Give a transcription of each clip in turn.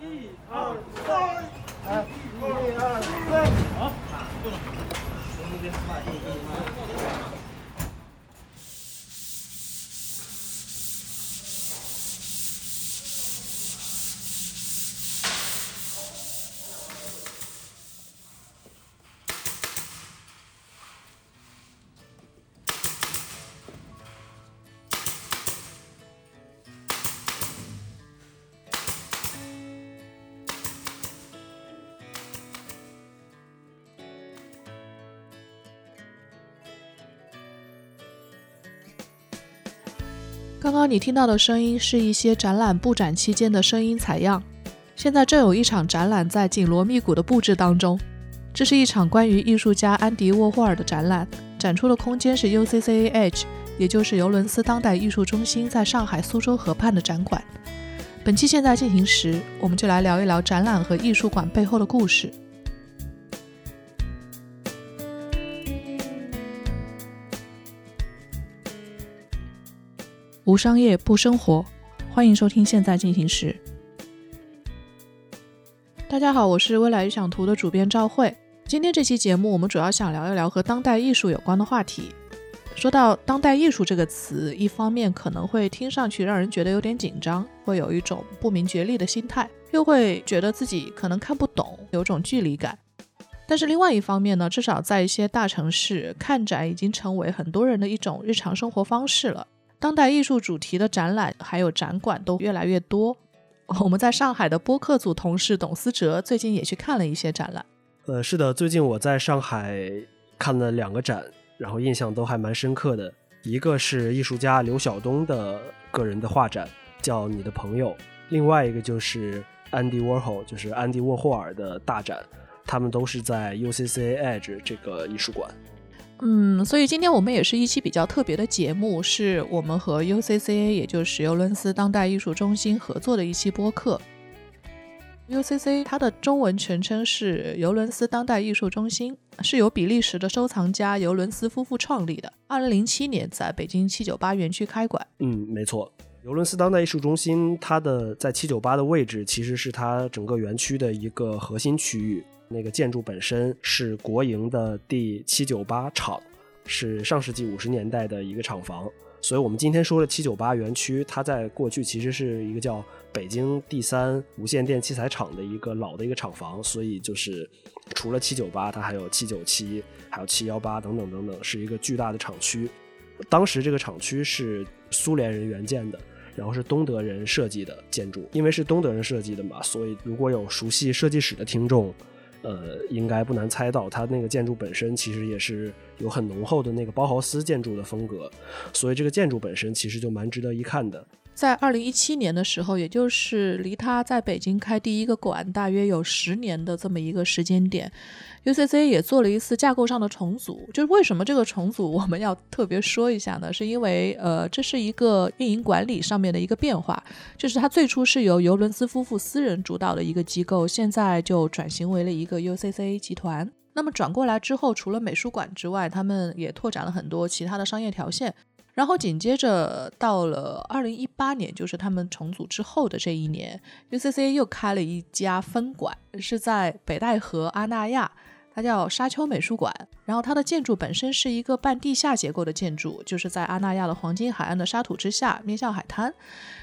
一二三，一二三，好，刚你听到的声音是一些展览布展期间的声音采样。现在正有一场展览在紧锣密鼓的布置当中。这是一场关于艺术家安迪沃霍尔的展览，展出的空间是 UCCAH，也就是尤伦斯当代艺术中心在上海苏州河畔的展馆。本期现在进行时，我们就来聊一聊展览和艺术馆背后的故事。无商业不生活，欢迎收听《现在进行时》。大家好，我是未来预想图的主编赵慧。今天这期节目，我们主要想聊一聊和当代艺术有关的话题。说到当代艺术这个词，一方面可能会听上去让人觉得有点紧张，会有一种不明觉厉的心态，又会觉得自己可能看不懂，有种距离感。但是另外一方面呢，至少在一些大城市，看展已经成为很多人的一种日常生活方式了。当代艺术主题的展览还有展馆都越来越多。我们在上海的播客组同事董思哲最近也去看了一些展览。呃，是的，最近我在上海看了两个展，然后印象都还蛮深刻的。一个是艺术家刘晓东的个人的画展，叫《你的朋友》；另外一个就是安迪沃霍，就是安迪沃霍尔的大展，他们都是在 UCC Edge 这个艺术馆。嗯，所以今天我们也是一期比较特别的节目，是我们和 UCCA，也就是尤伦斯当代艺术中心合作的一期播客。UCCA 它的中文全称是尤伦斯当代艺术中心，是由比利时的收藏家尤伦斯夫妇创立的。二零零七年在北京七九八园区开馆。嗯，没错，尤伦斯当代艺术中心它的在七九八的位置，其实是它整个园区的一个核心区域。那个建筑本身是国营的第七九八厂，是上世纪五十年代的一个厂房。所以，我们今天说的七九八园区，它在过去其实是一个叫北京第三无线电器材厂的一个老的一个厂房。所以，就是除了七九八，它还有七九七，还有七幺八等等等等，是一个巨大的厂区。当时这个厂区是苏联人援建的，然后是东德人设计的建筑。因为是东德人设计的嘛，所以如果有熟悉设计史的听众。呃，应该不难猜到，它那个建筑本身其实也是有很浓厚的那个包豪斯建筑的风格，所以这个建筑本身其实就蛮值得一看的。在二零一七年的时候，也就是离他在北京开第一个馆大约有十年的这么一个时间点，UCC 也做了一次架构上的重组。就是为什么这个重组我们要特别说一下呢？是因为呃，这是一个运营管理上面的一个变化。就是它最初是由尤伦斯夫妇私人主导的一个机构，现在就转型为了一个 UCC 集团。那么转过来之后，除了美术馆之外，他们也拓展了很多其他的商业条线。然后紧接着到了二零一八年，就是他们重组之后的这一年，UCC 又开了一家分馆，是在北戴河阿那亚，它叫沙丘美术馆。然后它的建筑本身是一个半地下结构的建筑，就是在阿那亚的黄金海岸的沙土之下，面向海滩。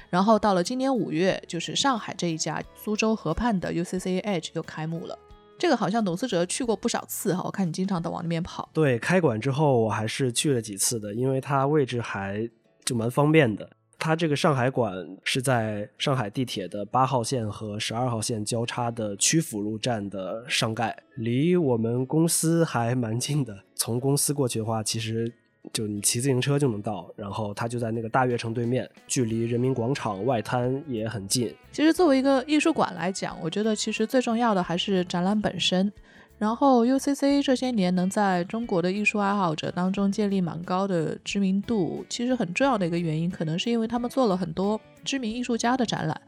然后到了今年五月，就是上海这一家苏州河畔的 UCC Edge 又开幕了。这个好像董思哲去过不少次哈，我看你经常都往那边跑。对，开馆之后我还是去了几次的，因为它位置还就蛮方便的。它这个上海馆是在上海地铁的八号线和十二号线交叉的曲阜路站的上盖，离我们公司还蛮近的。从公司过去的话，其实。就你骑自行车就能到，然后它就在那个大悦城对面，距离人民广场外滩也很近。其实作为一个艺术馆来讲，我觉得其实最重要的还是展览本身。然后 UCC 这些年能在中国的艺术爱好者当中建立蛮高的知名度，其实很重要的一个原因，可能是因为他们做了很多知名艺术家的展览。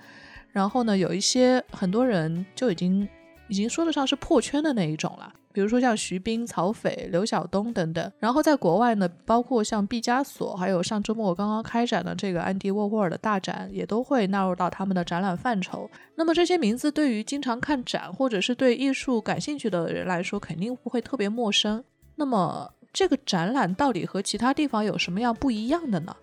然后呢，有一些很多人就已经已经说得上是破圈的那一种了。比如说像徐冰、曹斐、刘晓东等等。然后在国外呢，包括像毕加索，还有上周末刚刚开展的这个安迪沃霍尔的大展，也都会纳入到他们的展览范畴。那么这些名字对于经常看展或者是对艺术感兴趣的人来说，肯定不会特别陌生。那么这个展览到底和其他地方有什么样不一样的呢？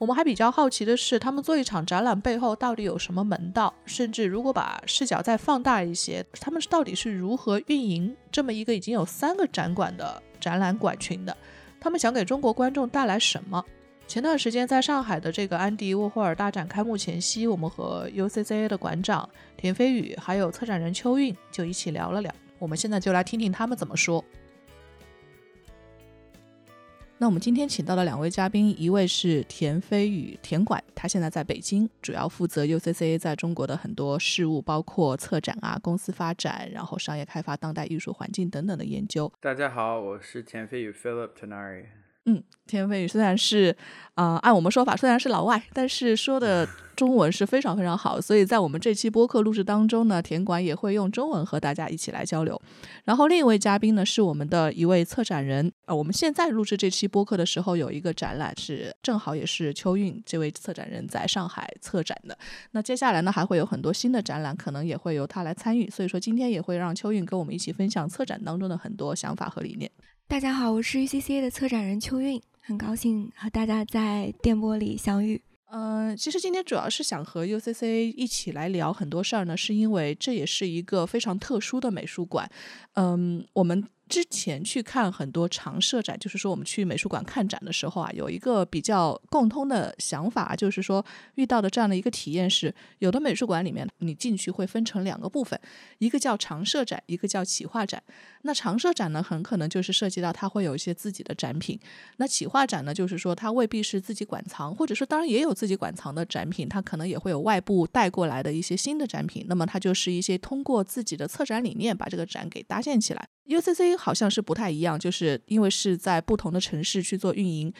我们还比较好奇的是，他们做一场展览背后到底有什么门道？甚至如果把视角再放大一些，他们到底是如何运营这么一个已经有三个展馆的展览馆群的？他们想给中国观众带来什么？前段时间在上海的这个安迪沃霍尔大展开幕前夕，我们和 UCCA 的馆长田飞宇还有策展人邱韵就一起聊了聊。我们现在就来听听他们怎么说。那我们今天请到的两位嘉宾，一位是田飞宇田管，他现在在北京，主要负责 UCCA 在中国的很多事务，包括策展啊、公司发展，然后商业开发、当代艺术环境等等的研究。大家好，我是田飞宇 Philip Tenari。嗯，田飞宇虽然是，呃，按我们说法虽然是老外，但是说的 中文是非常非常好，所以在我们这期播客录制当中呢，田馆也会用中文和大家一起来交流。然后另一位嘉宾呢是我们的一位策展人，呃，我们现在录制这期播客的时候有一个展览是正好也是秋韵这位策展人在上海策展的。那接下来呢还会有很多新的展览，可能也会由他来参与，所以说今天也会让秋韵跟我们一起分享策展当中的很多想法和理念。大家好，我是 UCCA 的策展人秋韵，很高兴和大家在电波里相遇。嗯，其实今天主要是想和 UCCA 一起来聊很多事儿呢，是因为这也是一个非常特殊的美术馆。嗯，我们。之前去看很多常设展，就是说我们去美术馆看展的时候啊，有一个比较共通的想法，就是说遇到的这样的一个体验是，有的美术馆里面你进去会分成两个部分，一个叫常设展，一个叫企划展。那常设展呢，很可能就是涉及到它会有一些自己的展品；那企划展呢，就是说它未必是自己馆藏，或者说当然也有自己馆藏的展品，它可能也会有外部带过来的一些新的展品。那么它就是一些通过自己的策展理念把这个展给搭建起来。UCC 好像是不太一样，就是因为是在不同的城市去做运营，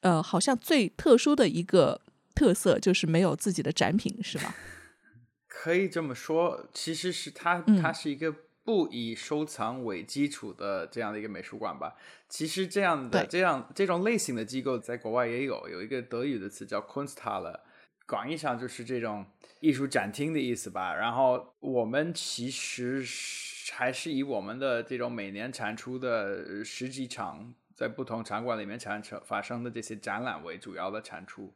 呃，好像最特殊的一个特色就是没有自己的展品，是吗？可以这么说，其实是它，它是一个不以收藏为基础的这样的一个美术馆吧。其实这样的这样这种类型的机构在国外也有，有一个德语的词叫 Kunsthalle，广义上就是这种艺术展厅的意思吧。然后我们其实是。还是以我们的这种每年产出的十几场在不同场馆里面产生发生的这些展览为主要的产出，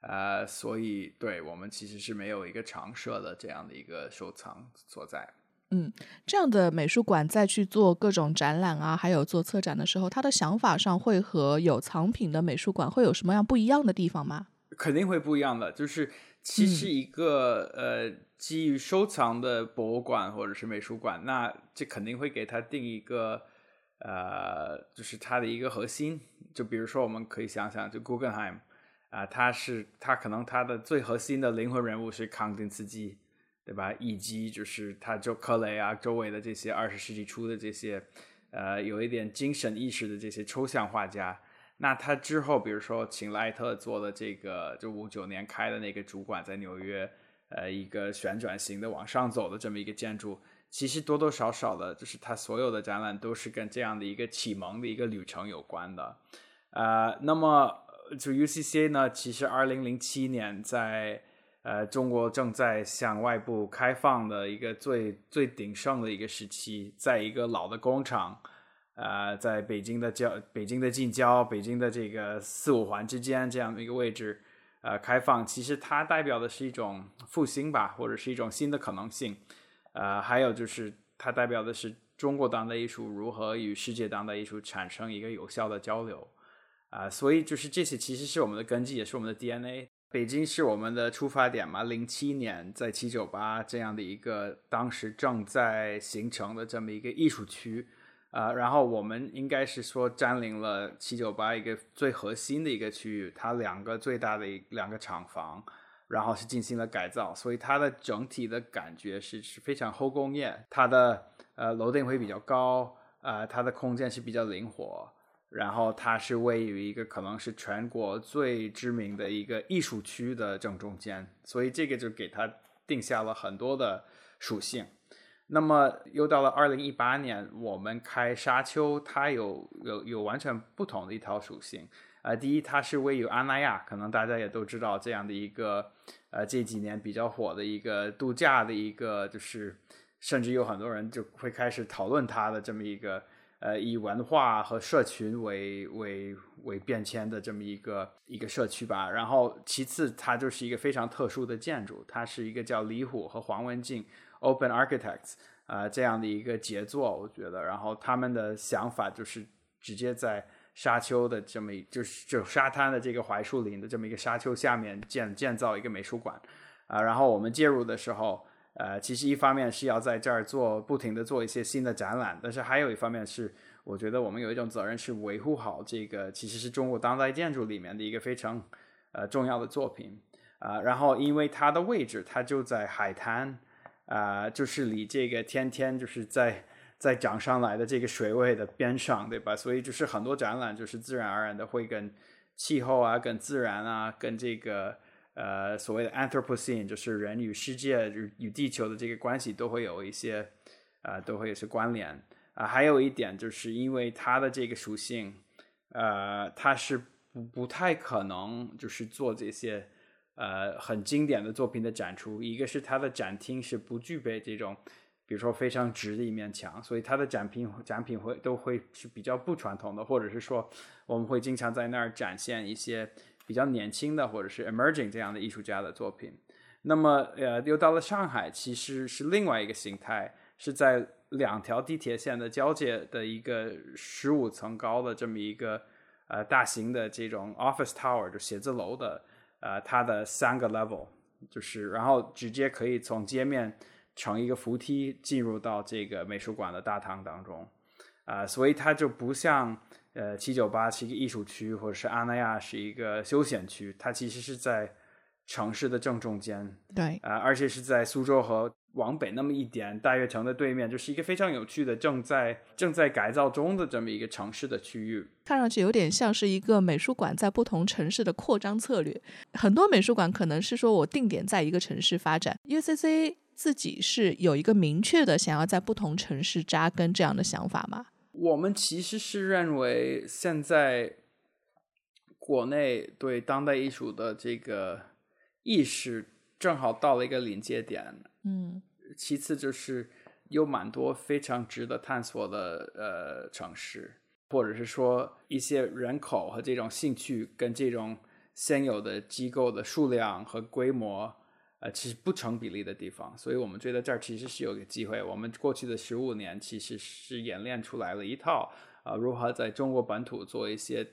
呃，所以对我们其实是没有一个常设的这样的一个收藏所在。嗯，这样的美术馆在去做各种展览啊，还有做策展的时候，他的想法上会和有藏品的美术馆会有什么样不一样的地方吗？肯定会不一样的，就是其实一个呃。基于收藏的博物馆或者是美术馆，那这肯定会给它定一个，呃，就是它的一个核心。就比如说，我们可以想想，就 Guggenheim 啊，它是它可能它的最核心的灵魂人物是康定斯基，对吧？以及就是他就克雷啊周围的这些二十世纪初的这些，呃，有一点精神意识的这些抽象画家。那他之后，比如说请莱特做的这个，就五九年开的那个主馆在纽约。呃，一个旋转型的往上走的这么一个建筑，其实多多少少的，就是他所有的展览都是跟这样的一个启蒙的一个旅程有关的。呃，那么就 UCCA 呢，其实二零零七年在呃中国正在向外部开放的一个最最鼎盛的一个时期，在一个老的工厂，呃，在北京的郊北京的近郊，北京的这个四五环之间这样的一个位置。呃，开放其实它代表的是一种复兴吧，或者是一种新的可能性。呃，还有就是它代表的是中国当代艺术如何与世界当代艺术产生一个有效的交流。啊，所以就是这些其实是我们的根基，也是我们的 DNA。北京是我们的出发点嘛，零七年在七九八这样的一个当时正在形成的这么一个艺术区。啊，然后我们应该是说占领了七九八一个最核心的一个区域，它两个最大的一两个厂房，然后是进行了改造，所以它的整体的感觉是是非常后工业，它的呃楼顶会比较高，呃它的空间是比较灵活，然后它是位于一个可能是全国最知名的一个艺术区的正中间，所以这个就给它定下了很多的属性。那么又到了二零一八年，我们开沙丘，它有有有完全不同的一套属性。呃，第一，它是位于阿那亚，可能大家也都知道这样的一个呃这几年比较火的一个度假的一个，就是甚至有很多人就会开始讨论它的这么一个呃以文化和社群为为为变迁的这么一个一个社区吧。然后其次，它就是一个非常特殊的建筑，它是一个叫李虎和黄文静。Open Architects 啊，这样的一个杰作，我觉得，然后他们的想法就是直接在沙丘的这么，就是就沙滩的这个槐树林的这么一个沙丘下面建建造一个美术馆啊。然后我们介入的时候，呃，其实一方面是要在这儿做不停的做一些新的展览，但是还有一方面是，我觉得我们有一种责任是维护好这个其实是中国当代建筑里面的一个非常呃重要的作品啊。然后因为它的位置，它就在海滩。啊，就是离这个天天就是在在涨上来的这个水位的边上，对吧？所以就是很多展览就是自然而然的会跟气候啊、跟自然啊、跟这个呃所谓的 Anthropocene，就是人与世界与地球的这个关系都会有一些啊，都会有些关联啊。还有一点就是因为它的这个属性，呃，它是不不太可能就是做这些。呃，很经典的作品的展出，一个是它的展厅是不具备这种，比如说非常直的一面墙，所以它的展品展品会都会是比较不传统的，或者是说我们会经常在那儿展现一些比较年轻的或者是 emerging 这样的艺术家的作品。那么，呃，又到了上海，其实是另外一个形态，是在两条地铁线的交界的一个十五层高的这么一个呃大型的这种 office tower 就写字楼的。呃，它的三个 level 就是，然后直接可以从街面乘一个扶梯进入到这个美术馆的大堂当中，啊，所以它就不像呃七九八是一个艺术区，或者是阿那亚是一个休闲区，它其实是在城市的正中间，对，啊，而且是在苏州河。往北那么一点，大悦城的对面就是一个非常有趣的、正在正在改造中的这么一个城市的区域。看上去有点像是一个美术馆在不同城市的扩张策略。很多美术馆可能是说我定点在一个城市发展，UCC 自己是有一个明确的想要在不同城市扎根这样的想法吗？我们其实是认为现在国内对当代艺术的这个意识正好到了一个临界点。嗯，其次就是有蛮多非常值得探索的呃城市，或者是说一些人口和这种兴趣跟这种现有的机构的数量和规模呃其实不成比例的地方，所以我们觉得这儿其实是有个机会。我们过去的十五年其实是演练出来了一套啊如何在中国本土做一些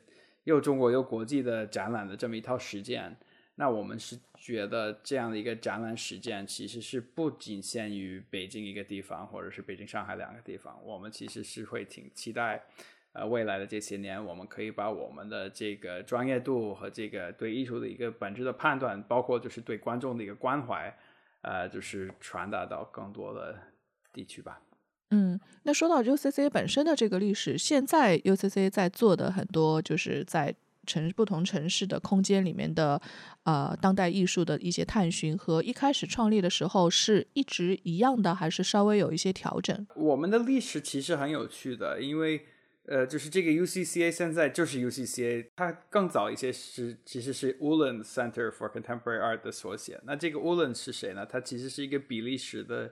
又中国又国际的展览的这么一套实践。那我们是觉得这样的一个展览实践，其实是不仅限于北京一个地方，或者是北京、上海两个地方。我们其实是会挺期待，呃，未来的这些年，我们可以把我们的这个专业度和这个对艺术的一个本质的判断，包括就是对观众的一个关怀，呃，就是传达到更多的地区吧。嗯，那说到 UCC 本身的这个历史，现在 UCC 在做的很多，就是在。城不同城市的空间里面的，呃，当代艺术的一些探寻和一开始创立的时候是一直一样的，还是稍微有一些调整？我们的历史其实很有趣的，因为呃，就是这个 UCCA 现在就是 UCCA，它更早一些是其实是 Ulan Center for Contemporary Art 的缩写。那这个 Ulan 是谁呢？他其实是一个比利时的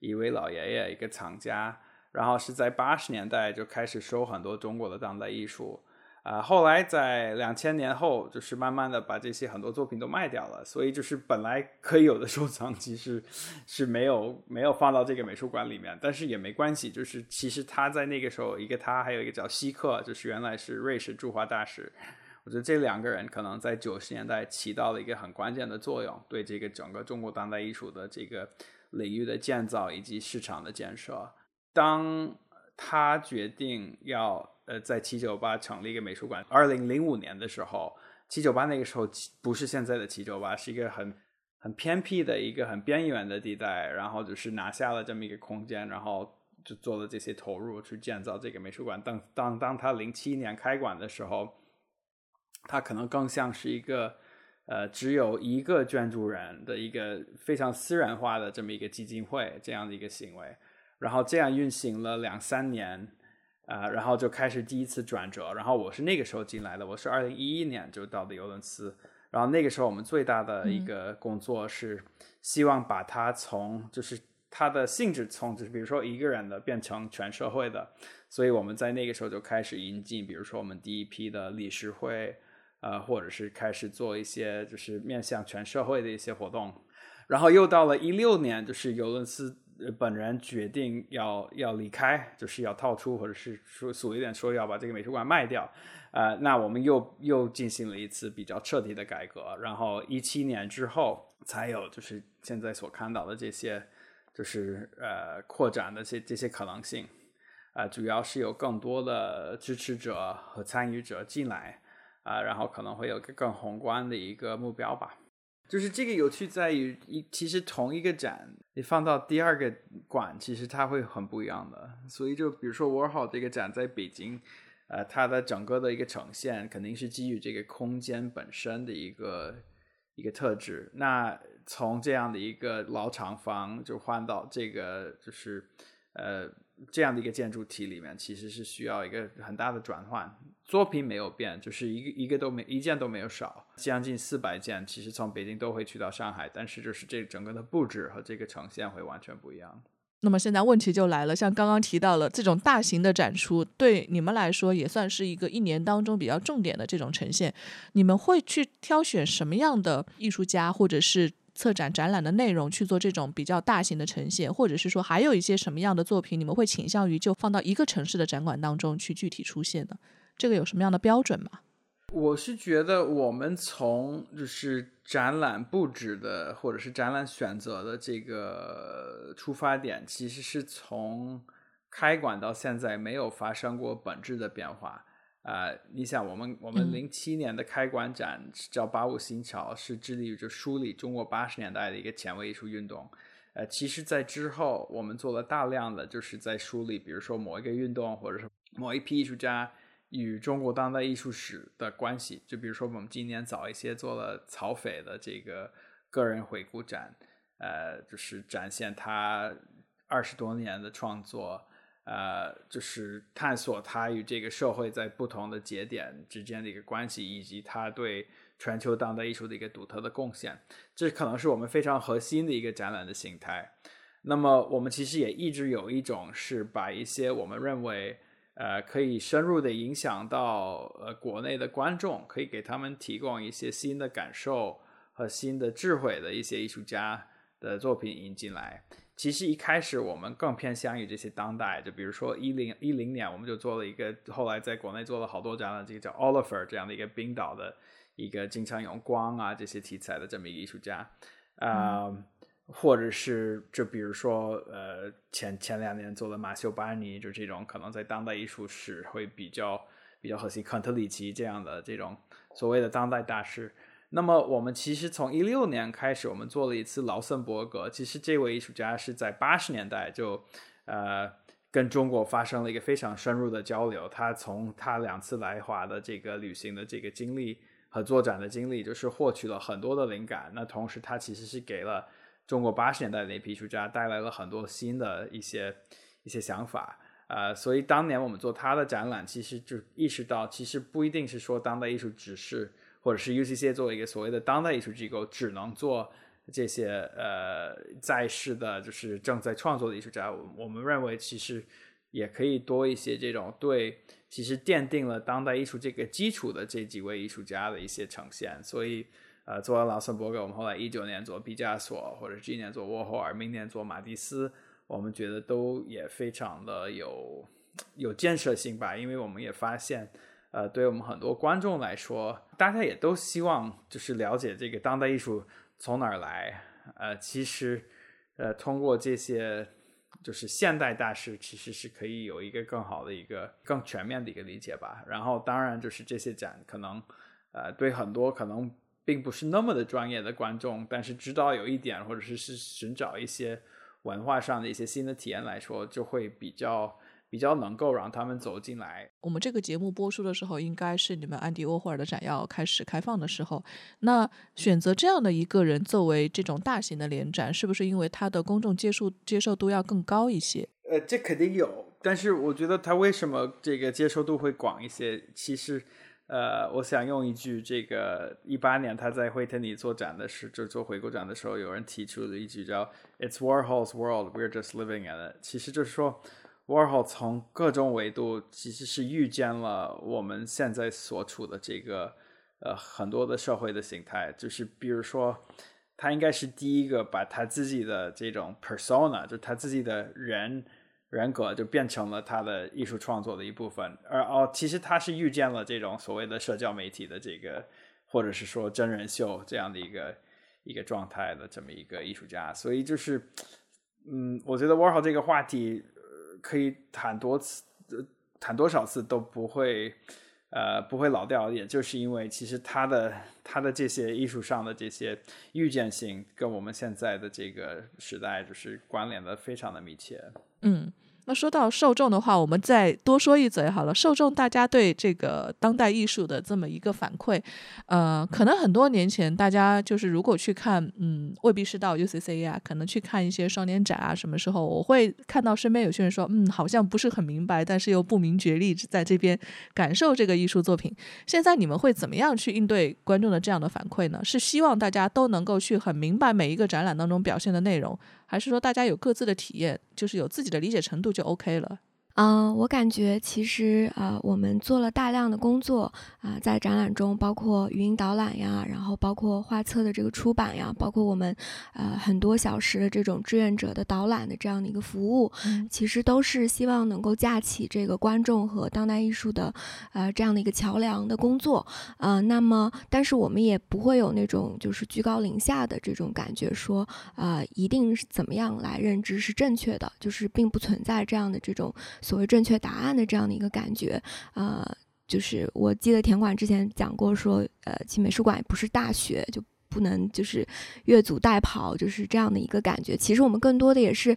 一位老爷爷，一个藏家，然后是在八十年代就开始收很多中国的当代艺术。啊，后来在两千年后，就是慢慢的把这些很多作品都卖掉了，所以就是本来可以有的收藏，其实是没有没有放到这个美术馆里面，但是也没关系，就是其实他在那个时候，一个他，还有一个叫希克，就是原来是瑞士驻华大使，我觉得这两个人可能在九十年代起到了一个很关键的作用，对这个整个中国当代艺术的这个领域的建造以及市场的建设，当他决定要。呃，在七九八成立一个美术馆。二零零五年的时候，七九八那个时候不是现在的七九八，是一个很很偏僻的一个很边缘的地带。然后就是拿下了这么一个空间，然后就做了这些投入去建造这个美术馆。当当当他零七年开馆的时候，他可能更像是一个呃只有一个捐助人的一个非常私人化的这么一个基金会这样的一个行为。然后这样运行了两三年，啊，然后就开始第一次转折。然后我是那个时候进来的，我是二零一一年就到的尤伦斯。然后那个时候我们最大的一个工作是希望把它从就是它的性质从就是比如说一个人的变成全社会的。所以我们在那个时候就开始引进，比如说我们第一批的理事会，呃，或者是开始做一些就是面向全社会的一些活动。然后又到了一六年，就是尤伦斯本人决定要要离开，就是要套出，或者是说俗一点说要把这个美术馆卖掉。呃，那我们又又进行了一次比较彻底的改革。然后一七年之后，才有就是现在所看到的这些，就是呃扩展的这这些可能性。啊，主要是有更多的支持者和参与者进来，啊，然后可能会有个更宏观的一个目标吧。就是这个有趣在于，一其实同一个展，你放到第二个馆，其实它会很不一样的。所以就比如说 Warhol 这个展在北京，呃，它的整个的一个呈现肯定是基于这个空间本身的一个一个特质。那从这样的一个老厂房就换到这个，就是呃。这样的一个建筑体里面，其实是需要一个很大的转换。作品没有变，就是一个一个都没一件都没有少，将近四百件。其实从北京都会去到上海，但是就是这整个的布置和这个呈现会完全不一样。那么现在问题就来了，像刚刚提到了这种大型的展出，对你们来说也算是一个一年当中比较重点的这种呈现。你们会去挑选什么样的艺术家，或者是？策展展览的内容去做这种比较大型的呈现，或者是说还有一些什么样的作品，你们会倾向于就放到一个城市的展馆当中去具体出现呢？这个有什么样的标准吗？我是觉得我们从就是展览布置的或者是展览选择的这个出发点，其实是从开馆到现在没有发生过本质的变化。呃，你想，我们我们零七年的开馆展叫“八五新潮”，是致力于就梳理中国八十年代的一个前卫艺术运动。呃，其实，在之后，我们做了大量的就是在梳理，比如说某一个运动，或者是某一批艺术家与中国当代艺术史的关系。就比如说，我们今年早一些做了曹斐的这个个人回顾展，呃，就是展现他二十多年的创作。呃，就是探索他与这个社会在不同的节点之间的一个关系，以及他对全球当代艺术的一个独特的贡献。这可能是我们非常核心的一个展览的形态。那么，我们其实也一直有一种是把一些我们认为呃可以深入的影响到呃国内的观众，可以给他们提供一些新的感受和新的智慧的一些艺术家的作品引进来。其实一开始我们更偏向于这些当代，就比如说一零一零年，我们就做了一个，后来在国内做了好多展览，这个叫 Oliver 这样的一个冰岛的一个经常用光啊这些题材的这么一个艺术家，啊，或者是就比如说呃前前两年做的马修巴尼，就这种可能在当代艺术史会比较比较核心，肯特里奇这样的这种所谓的当代大师。那么我们其实从一六年开始，我们做了一次劳森伯格。其实这位艺术家是在八十年代就，呃，跟中国发生了一个非常深入的交流。他从他两次来华的这个旅行的这个经历和作展的经历，就是获取了很多的灵感。那同时，他其实是给了中国八十年代的那批艺术家带来了很多新的一些一些想法。呃，所以当年我们做他的展览，其实就意识到，其实不一定是说当代艺术只是。或者是 UCC 作为一个所谓的当代艺术机构，只能做这些呃在世的，就是正在创作的艺术家。我我们认为其实也可以多一些这种对，其实奠定了当代艺术这个基础的这几位艺术家的一些呈现。所以呃，做完劳森伯格，我们后来一九年做毕加索，或者今年做沃霍尔，明年做马蒂斯，我们觉得都也非常的有有建设性吧，因为我们也发现。呃，对我们很多观众来说，大家也都希望就是了解这个当代艺术从哪儿来。呃，其实，呃，通过这些就是现代大师，其实是可以有一个更好的一个更全面的一个理解吧。然后，当然就是这些展可能，呃，对很多可能并不是那么的专业的观众，但是知道有一点，或者是是寻找一些文化上的一些新的体验来说，就会比较。比较能够让他们走进来。我们这个节目播出的时候，应该是你们安迪沃霍尔的展要开始开放的时候。那选择这样的一个人作为这种大型的联展，是不是因为他的公众接受接受度要更高一些？呃，这肯定有，但是我觉得他为什么这个接受度会广一些？其实，呃，我想用一句，这个一八年他在惠特尼做展的时，就做回顾展的时候，有人提出的一句叫 “It's Warhol's world, we're just living in it”，其实就是说，Warhol 从各种维度其实是预见了我们现在所处的这个呃很多的社会的形态，就是比如说。他应该是第一个把他自己的这种 persona，就他自己的人人格，就变成了他的艺术创作的一部分。而哦，其实他是预见了这种所谓的社交媒体的这个，或者是说真人秀这样的一个一个状态的这么一个艺术家。所以就是，嗯，我觉得 Warhol 这个话题可以谈多次，谈多少次都不会。呃，不会老掉，也就是因为其实他的他的这些艺术上的这些预见性，跟我们现在的这个时代就是关联的非常的密切。嗯。那说到受众的话，我们再多说一嘴好了。受众大家对这个当代艺术的这么一个反馈，呃，可能很多年前大家就是如果去看，嗯，未必是到 UCC 啊，可能去看一些双年展啊，什么时候我会看到身边有些人说，嗯，好像不是很明白，但是又不明觉厉，在这边感受这个艺术作品。现在你们会怎么样去应对观众的这样的反馈呢？是希望大家都能够去很明白每一个展览当中表现的内容？还是说大家有各自的体验，就是有自己的理解程度就 OK 了。嗯，我感觉其实啊，我们做了大量的工作啊，在展览中，包括语音导览呀，然后包括画册的这个出版呀，包括我们呃很多小时的这种志愿者的导览的这样的一个服务，其实都是希望能够架起这个观众和当代艺术的呃这样的一个桥梁的工作啊。那么，但是我们也不会有那种就是居高临下的这种感觉，说啊一定是怎么样来认知是正确的，就是并不存在这样的这种。所谓正确答案的这样的一个感觉，呃，就是我记得田管之前讲过，说，呃，其实美术馆也不是大学，就不能就是越俎代庖，就是这样的一个感觉。其实我们更多的也是，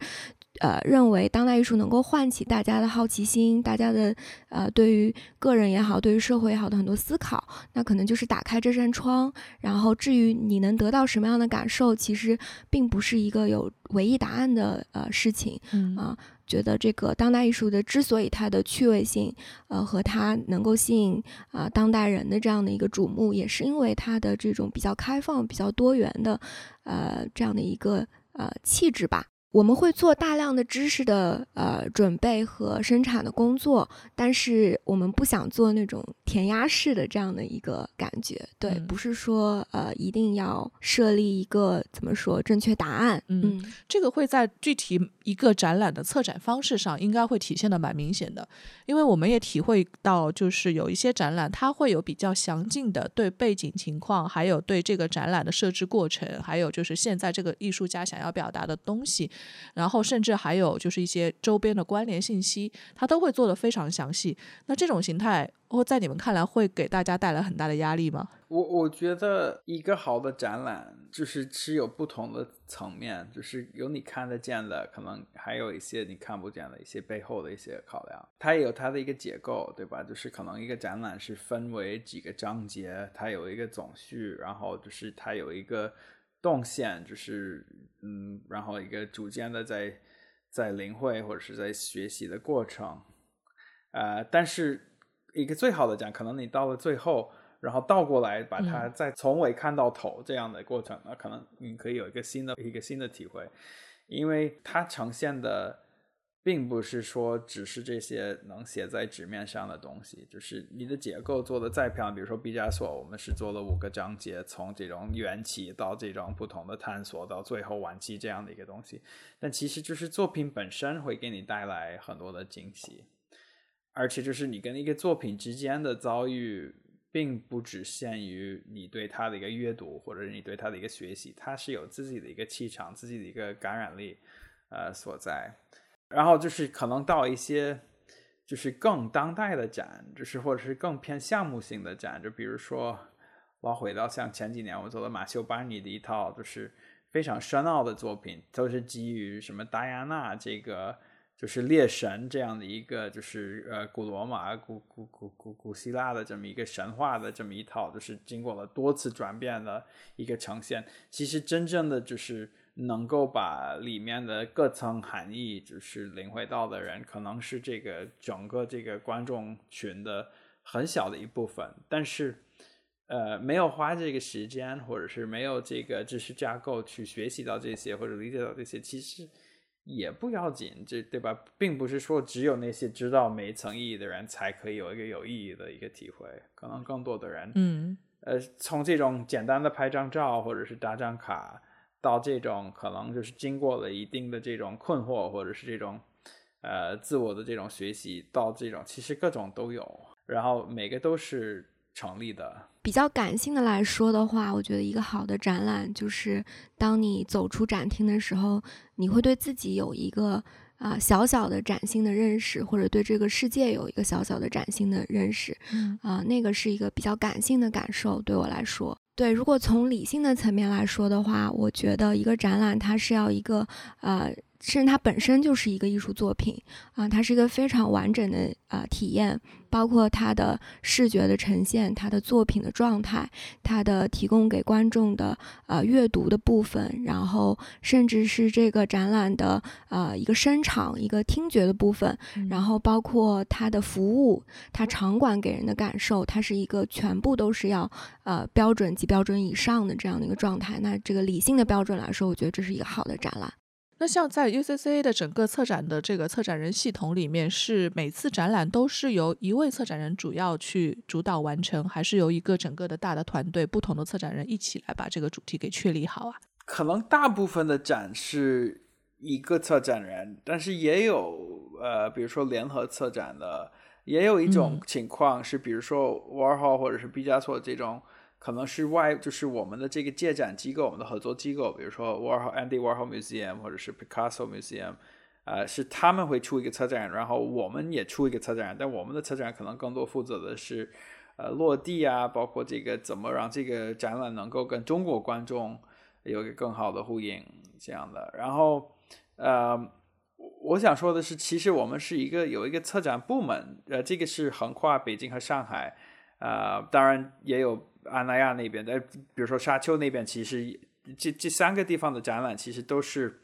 呃，认为当代艺术能够唤起大家的好奇心，大家的呃，对于个人也好，对于社会也好的很多思考，那可能就是打开这扇窗。然后至于你能得到什么样的感受，其实并不是一个有唯一答案的呃事情，啊。觉得这个当代艺术的之所以它的趣味性，呃，和它能够吸引啊当代人的这样的一个瞩目，也是因为它的这种比较开放、比较多元的，呃，这样的一个呃气质吧。我们会做大量的知识的呃准备和生产的工作，但是我们不想做那种填鸭式的这样的一个感觉。对，不是说呃一定要设立一个怎么说正确答案。嗯，这个会在具体一个展览的策展方式上应该会体现的蛮明显的，因为我们也体会到，就是有一些展览它会有比较详尽的对背景情况，还有对这个展览的设置过程，还有就是现在这个艺术家想要表达的东西。然后甚至还有就是一些周边的关联信息，它都会做的非常详细。那这种形态，或在你们看来会给大家带来很大的压力吗？我我觉得一个好的展览就是是有不同的层面，就是有你看得见的，可能还有一些你看不见的一些背后的一些考量。它也有它的一个结构，对吧？就是可能一个展览是分为几个章节，它有一个总序，然后就是它有一个。动线就是嗯，然后一个逐渐的在在领会或者是在学习的过程，呃，但是一个最好的讲，可能你到了最后，然后倒过来把它再从尾看到头这样的过程，那可能你可以有一个新的一个新的体会，因为它呈现的。并不是说只是这些能写在纸面上的东西，就是你的结构做的再漂亮，比如说毕加索，我们是做了五个章节，从这种缘起到这种不同的探索，到最后晚期这样的一个东西。但其实就是作品本身会给你带来很多的惊喜，而且就是你跟一个作品之间的遭遇，并不只限于你对它的一个阅读，或者你对它的一个学习，它是有自己的一个气场，自己的一个感染力，呃所在。然后就是可能到一些，就是更当代的展，就是或者是更偏项目性的展，就比如说，我回到像前几年我做的马修巴尼的一套，就是非常深奥的作品，都是基于什么达亚娜这个就是猎神这样的一个，就是呃古罗马、古古古古古希腊的这么一个神话的这么一套，就是经过了多次转变的一个呈现。其实真正的就是。能够把里面的各层含义就是领会到的人，可能是这个整个这个观众群的很小的一部分，但是。呃，没有花这个时间，或者是没有这个知识架构去学习到这些，或者理解到这些，其实也不要紧，这对吧？并不是说只有那些知道每一层意义的人才可以有一个有意义的一个体会，可能更多的人，嗯，呃，从这种简单的拍张照或者是打张卡，到这种可能就是经过了一定的这种困惑，或者是这种呃自我的这种学习，到这种其实各种都有，然后每个都是成立的。比较感性的来说的话，我觉得一个好的展览就是，当你走出展厅的时候，你会对自己有一个啊小小的崭新的认识，或者对这个世界有一个小小的崭新的认识，啊，那个是一个比较感性的感受，对我来说。对，如果从理性的层面来说的话，我觉得一个展览它是要一个呃。甚至它本身就是一个艺术作品啊，它是一个非常完整的啊体验，包括它的视觉的呈现、它的作品的状态、它的提供给观众的呃阅读的部分，然后甚至是这个展览的呃一个声场、一个听觉的部分，然后包括它的服务、它场馆给人的感受，它是一个全部都是要呃标准及标准以上的这样的一个状态。那这个理性的标准来说，我觉得这是一个好的展览。那像在 UCCA 的整个策展的这个策展人系统里面，是每次展览都是由一位策展人主要去主导完成，还是由一个整个的大的团队，不同的策展人一起来把这个主题给确立好啊？可能大部分的展是一个策展人，但是也有呃，比如说联合策展的，也有一种情况是，比如说 Warhol 或者是毕加索这种。可能是外，就是我们的这个借展机构，我们的合作机构，比如说 Warhol Andy Warhol Museum 或者是 Picasso Museum，呃，是他们会出一个策展，然后我们也出一个策展，但我们的策展可能更多负责的是，呃，落地啊，包括这个怎么让这个展览能够跟中国观众有一个更好的呼应这样的。然后，呃，我想说的是，其实我们是一个有一个策展部门，呃，这个是横跨北京和上海，啊，当然也有。安那亚那边的，比如说沙丘那边，其实这这三个地方的展览，其实都是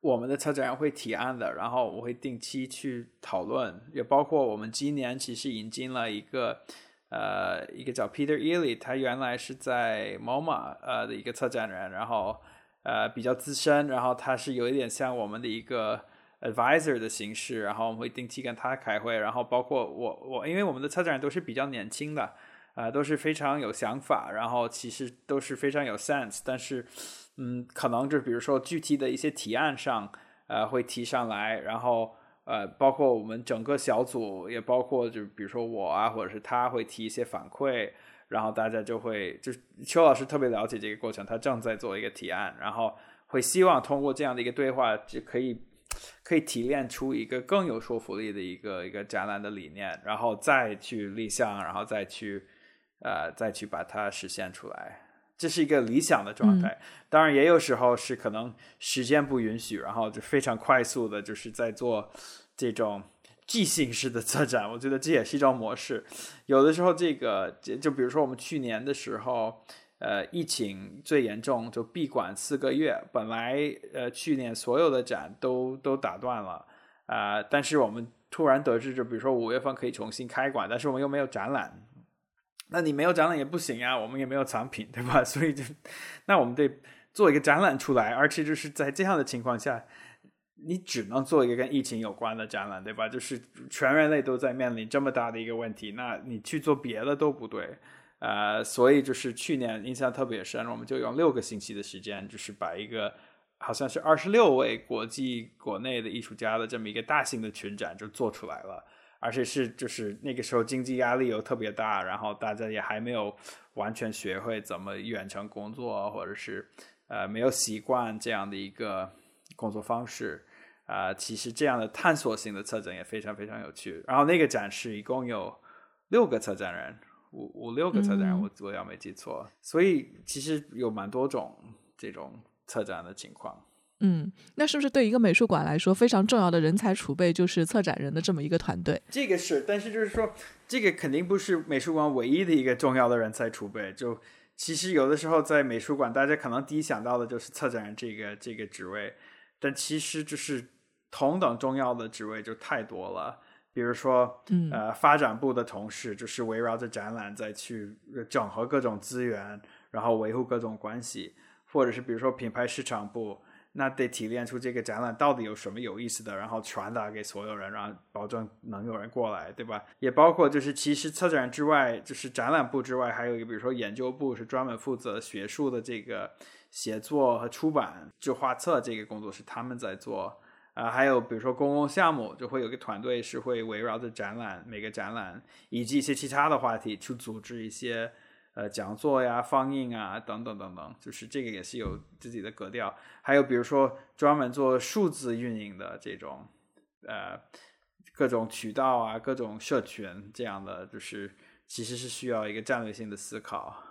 我们的策展人会提案的，然后我会定期去讨论，也包括我们今年其实引进了一个呃一个叫 Peter Ely，他原来是在 MoMA 呃的一个策展人，然后呃比较资深，然后他是有一点像我们的一个 advisor 的形式，然后我们会定期跟他开会，然后包括我我因为我们的策展人都是比较年轻的。啊，都是非常有想法，然后其实都是非常有 sense，但是，嗯，可能就比如说具体的一些提案上，呃，会提上来，然后呃，包括我们整个小组，也包括就比如说我啊，或者是他会提一些反馈，然后大家就会，就邱老师特别了解这个过程，他正在做一个提案，然后会希望通过这样的一个对话，就可以可以提炼出一个更有说服力的一个一个展览的理念，然后再去立项，然后再去。呃，再去把它实现出来，这是一个理想的状态。当然，也有时候是可能时间不允许，然后就非常快速的，就是在做这种即兴式的策展。我觉得这也是一种模式。有的时候，这个就就比如说我们去年的时候，呃，疫情最严重，就闭馆四个月。本来呃，去年所有的展都都打断了啊，但是我们突然得知，就比如说五月份可以重新开馆，但是我们又没有展览。那你没有展览也不行呀，我们也没有藏品，对吧？所以就，那我们得做一个展览出来，而且就是在这样的情况下，你只能做一个跟疫情有关的展览，对吧？就是全人类都在面临这么大的一个问题，那你去做别的都不对，呃，所以就是去年印象特别深，我们就用六个星期的时间，就是把一个好像是二十六位国际国内的艺术家的这么一个大型的群展就做出来了。而且是就是那个时候经济压力又特别大，然后大家也还没有完全学会怎么远程工作，或者是呃没有习惯这样的一个工作方式啊。其实这样的探索性的策展也非常非常有趣。然后那个展示一共有六个策展人，五五六个策展人，我我要没记错。所以其实有蛮多种这种策展的情况。嗯，那是不是对一个美术馆来说非常重要的人才储备就是策展人的这么一个团队？这个是，但是就是说，这个肯定不是美术馆唯一的一个重要的人才储备。就其实有的时候在美术馆，大家可能第一想到的就是策展人这个这个职位，但其实就是同等重要的职位就太多了。比如说，嗯呃，发展部的同事就是围绕着展览再去整合各种资源，然后维护各种关系，或者是比如说品牌市场部，那得提炼出这个展览到底有什么有意思的，然后传达给所有人，然后保证能有人过来，对吧？也包括就是其实策展之外，就是展览部之外，还有一个比如说研究部是专门负责学术的这个写作和出版，就画册这个工作是他们在做。啊、还有比如说公共项目，就会有个团队是会围绕着展览每个展览以及一些其他的话题去组织一些呃讲座呀、放映啊等等等等，就是这个也是有自己的格调。还有比如说专门做数字运营的这种呃各种渠道啊、各种社群这样的，就是其实是需要一个战略性的思考。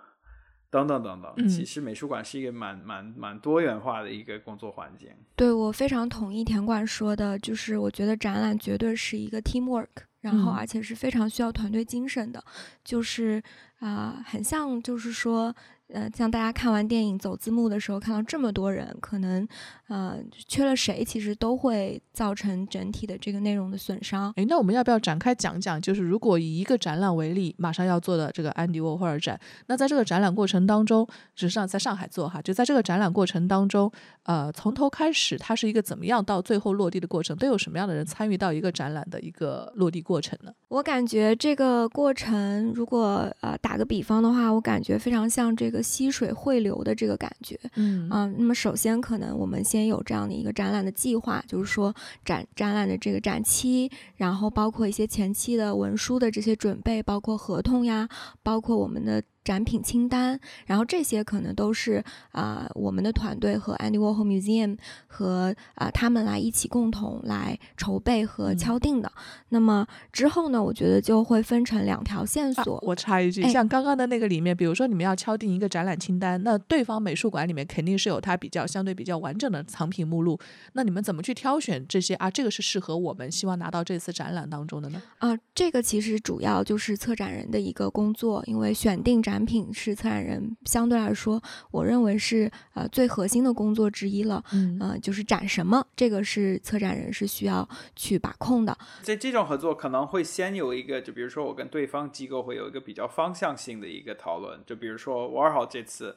等等等等，嗯其实美术馆是一个蛮蛮蛮多元化的一个工作环境。对我非常同意田管说的，就是我觉得展览绝对是一个 teamwork，然后嗯。而且是非常需要团队精神的，就是啊、很像就是说，呃，像大家看完电影走字幕的时候看到这么多人，可能呃缺了谁，其实都会造成整体的这个内容的损伤。诶，那我们要不要展开讲讲？就是如果以一个展览为例，马上要做的这个安迪沃霍尔展，那在这个展览过程当中，实际上在上海做哈，就在这个展览过程当中，呃，从头开始它是一个怎么样到最后落地的过程，都有什么样的人参与到一个展览的一个落地过程呢？我感觉这个过程，如果呃打个比方的话，我感觉非常像这个溪水汇流的这个感觉。嗯啊、那么首先可能我们先有这样的一个展览的计划，就是说展展览的这个展期，然后包括一些前期的文书的这些准备，包括合同呀，包括我们的。展品清单，然后这些可能都是啊、我们的团队和 Andy Warhol Museum 和啊、他们来一起共同来筹备和嗯敲定的。那么之后呢，我觉得就会分成两条线啊索。我插一句，哎像刚刚的那个里面，比如说你们要敲定一个展览清单，那对方美术馆里面肯定是有它比较相对比较完整的藏品目录，那你们怎么去挑选这些啊？这个是适合我们希望拿到这次展览当中的呢？啊、这个其实主要就是策展人的一个工作，因为选定展品是策展人相对来说，我认为是呃最核心的工作之一了。嗯呃，就是展什么，这个是策展人是需要去把控的。在这种合作可能会先有一个，就比如说我跟对方机构会有一个比较方向性的一个讨论，就比如说 Warhol 这次，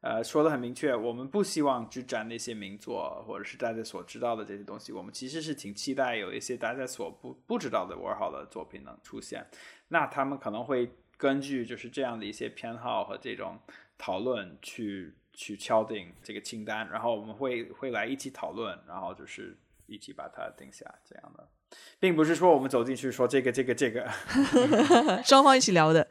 呃，说的很明确，我们不希望只展那些名作或者是大家所知道的这些东西，我们其实是挺期待有一些大家所不不知道的 Warhol 的作品能出现。那他们可能会根据就是这样的一些偏好和这种讨论去去敲定这个清单，然后我们会会来一起讨论，然后就是一起把它定下这样的。并不是说我们走进去说这个这个这个，双方一起聊的，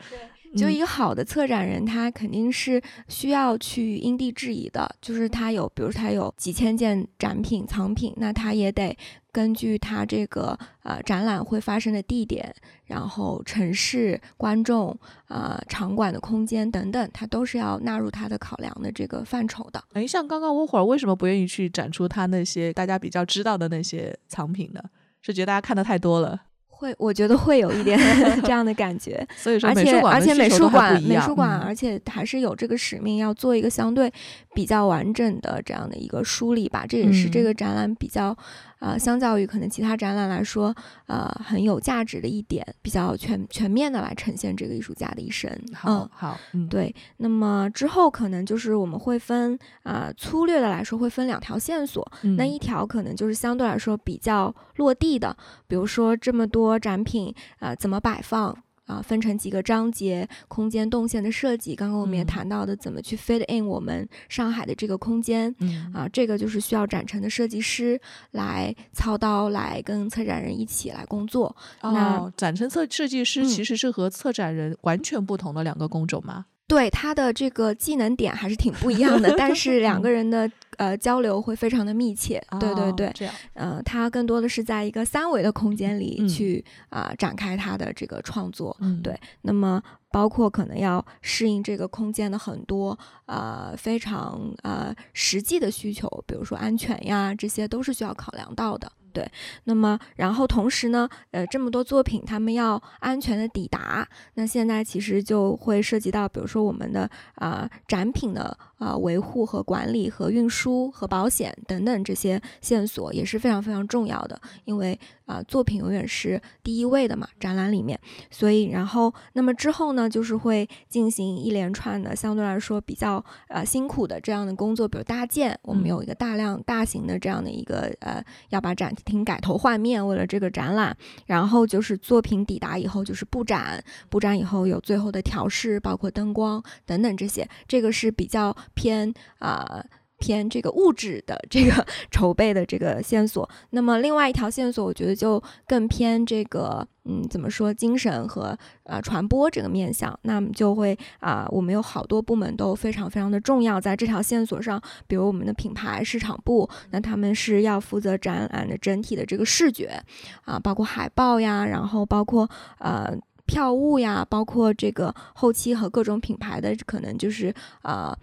就嗯一个好的策展人，他肯定是需要去因地制宜的，就是他有，比如他有几千件展品藏品，那他也得根据他这个呃展览会发生的地点，然后城市、观众、呃场馆的空间等等，他都是要纳入他的考量的这个范畴的。哎，像刚刚窝会儿为什么不愿意去展出他那些大家比较知道的那些藏品呢？是觉得大家看的太多了，会，我觉得会有一点 这样的感觉。所以说而且而且美术馆美术馆，嗯而且还是有这个使命，要做一个相对比较完整的这样的一个梳理吧。这也是这嗯个展览比较，呃，相较于可能其他展览来说，呃，很有价值的一点，比较全全面的来呈现这个艺术家的一生。好嗯，好，嗯，对。那么之后可能就是我们会分，啊、粗略的来说会分两条线索。嗯，那一条可能就是相对来说比较落地的，比如说这么多展品啊、呃怎么摆放啊、分成几个章节，空间动线的设计，刚刚我们也嗯谈到的怎么去 fit in 我们上海的这个空间。嗯啊，这个就是需要展陈的设计师来操刀，来跟策展人一起来工作。那哦，展陈策设计师嗯其实是和策展人完全不同的两个工种吗？对他的这个技能点还是挺不一样的，但 是两个人的呃交流会非常的密切。对对对，哦这样，呃，他更多的是在一个三维的空间里嗯去啊、展开他的这个创作。嗯，对那么包括可能要适应这个空间的很多呃非常呃实际的需求，比如说安全呀，这些都是需要考量到的。对，那么然后同时呢，呃，这么多作品他们要安全的抵达，那现在其实就会涉及到，比如说我们的啊展品的啊维护和管理和运输和保险等等这些线索也是非常非常重要的，因为啊作品永远是第一位的嘛，展览里面，所以然后那么之后呢，就是会进行一连串的相对来说比较呃辛苦的这样的工作，比如搭建，我们有一个大量大型的这样的一个呃要把展厅改头换面，为了这个展览，然后就是作品抵达以后就是布展，布展以后有最后的调试，包括灯光等等这些，这个是比较偏啊。偏这个物质的这个 筹备的这个线索，那么另外一条线索，我觉得就更偏这个，嗯，怎么说，精神和呃传播这个面向，那么就会啊，我们有好多部门都非常非常的重要，在这条线索上，比如我们的品牌市场部，那他们是要负责展览的整体的这个视觉，啊，包括海报呀，然后包括呃票务呀，包括这个后期和各种品牌的可能就是呃。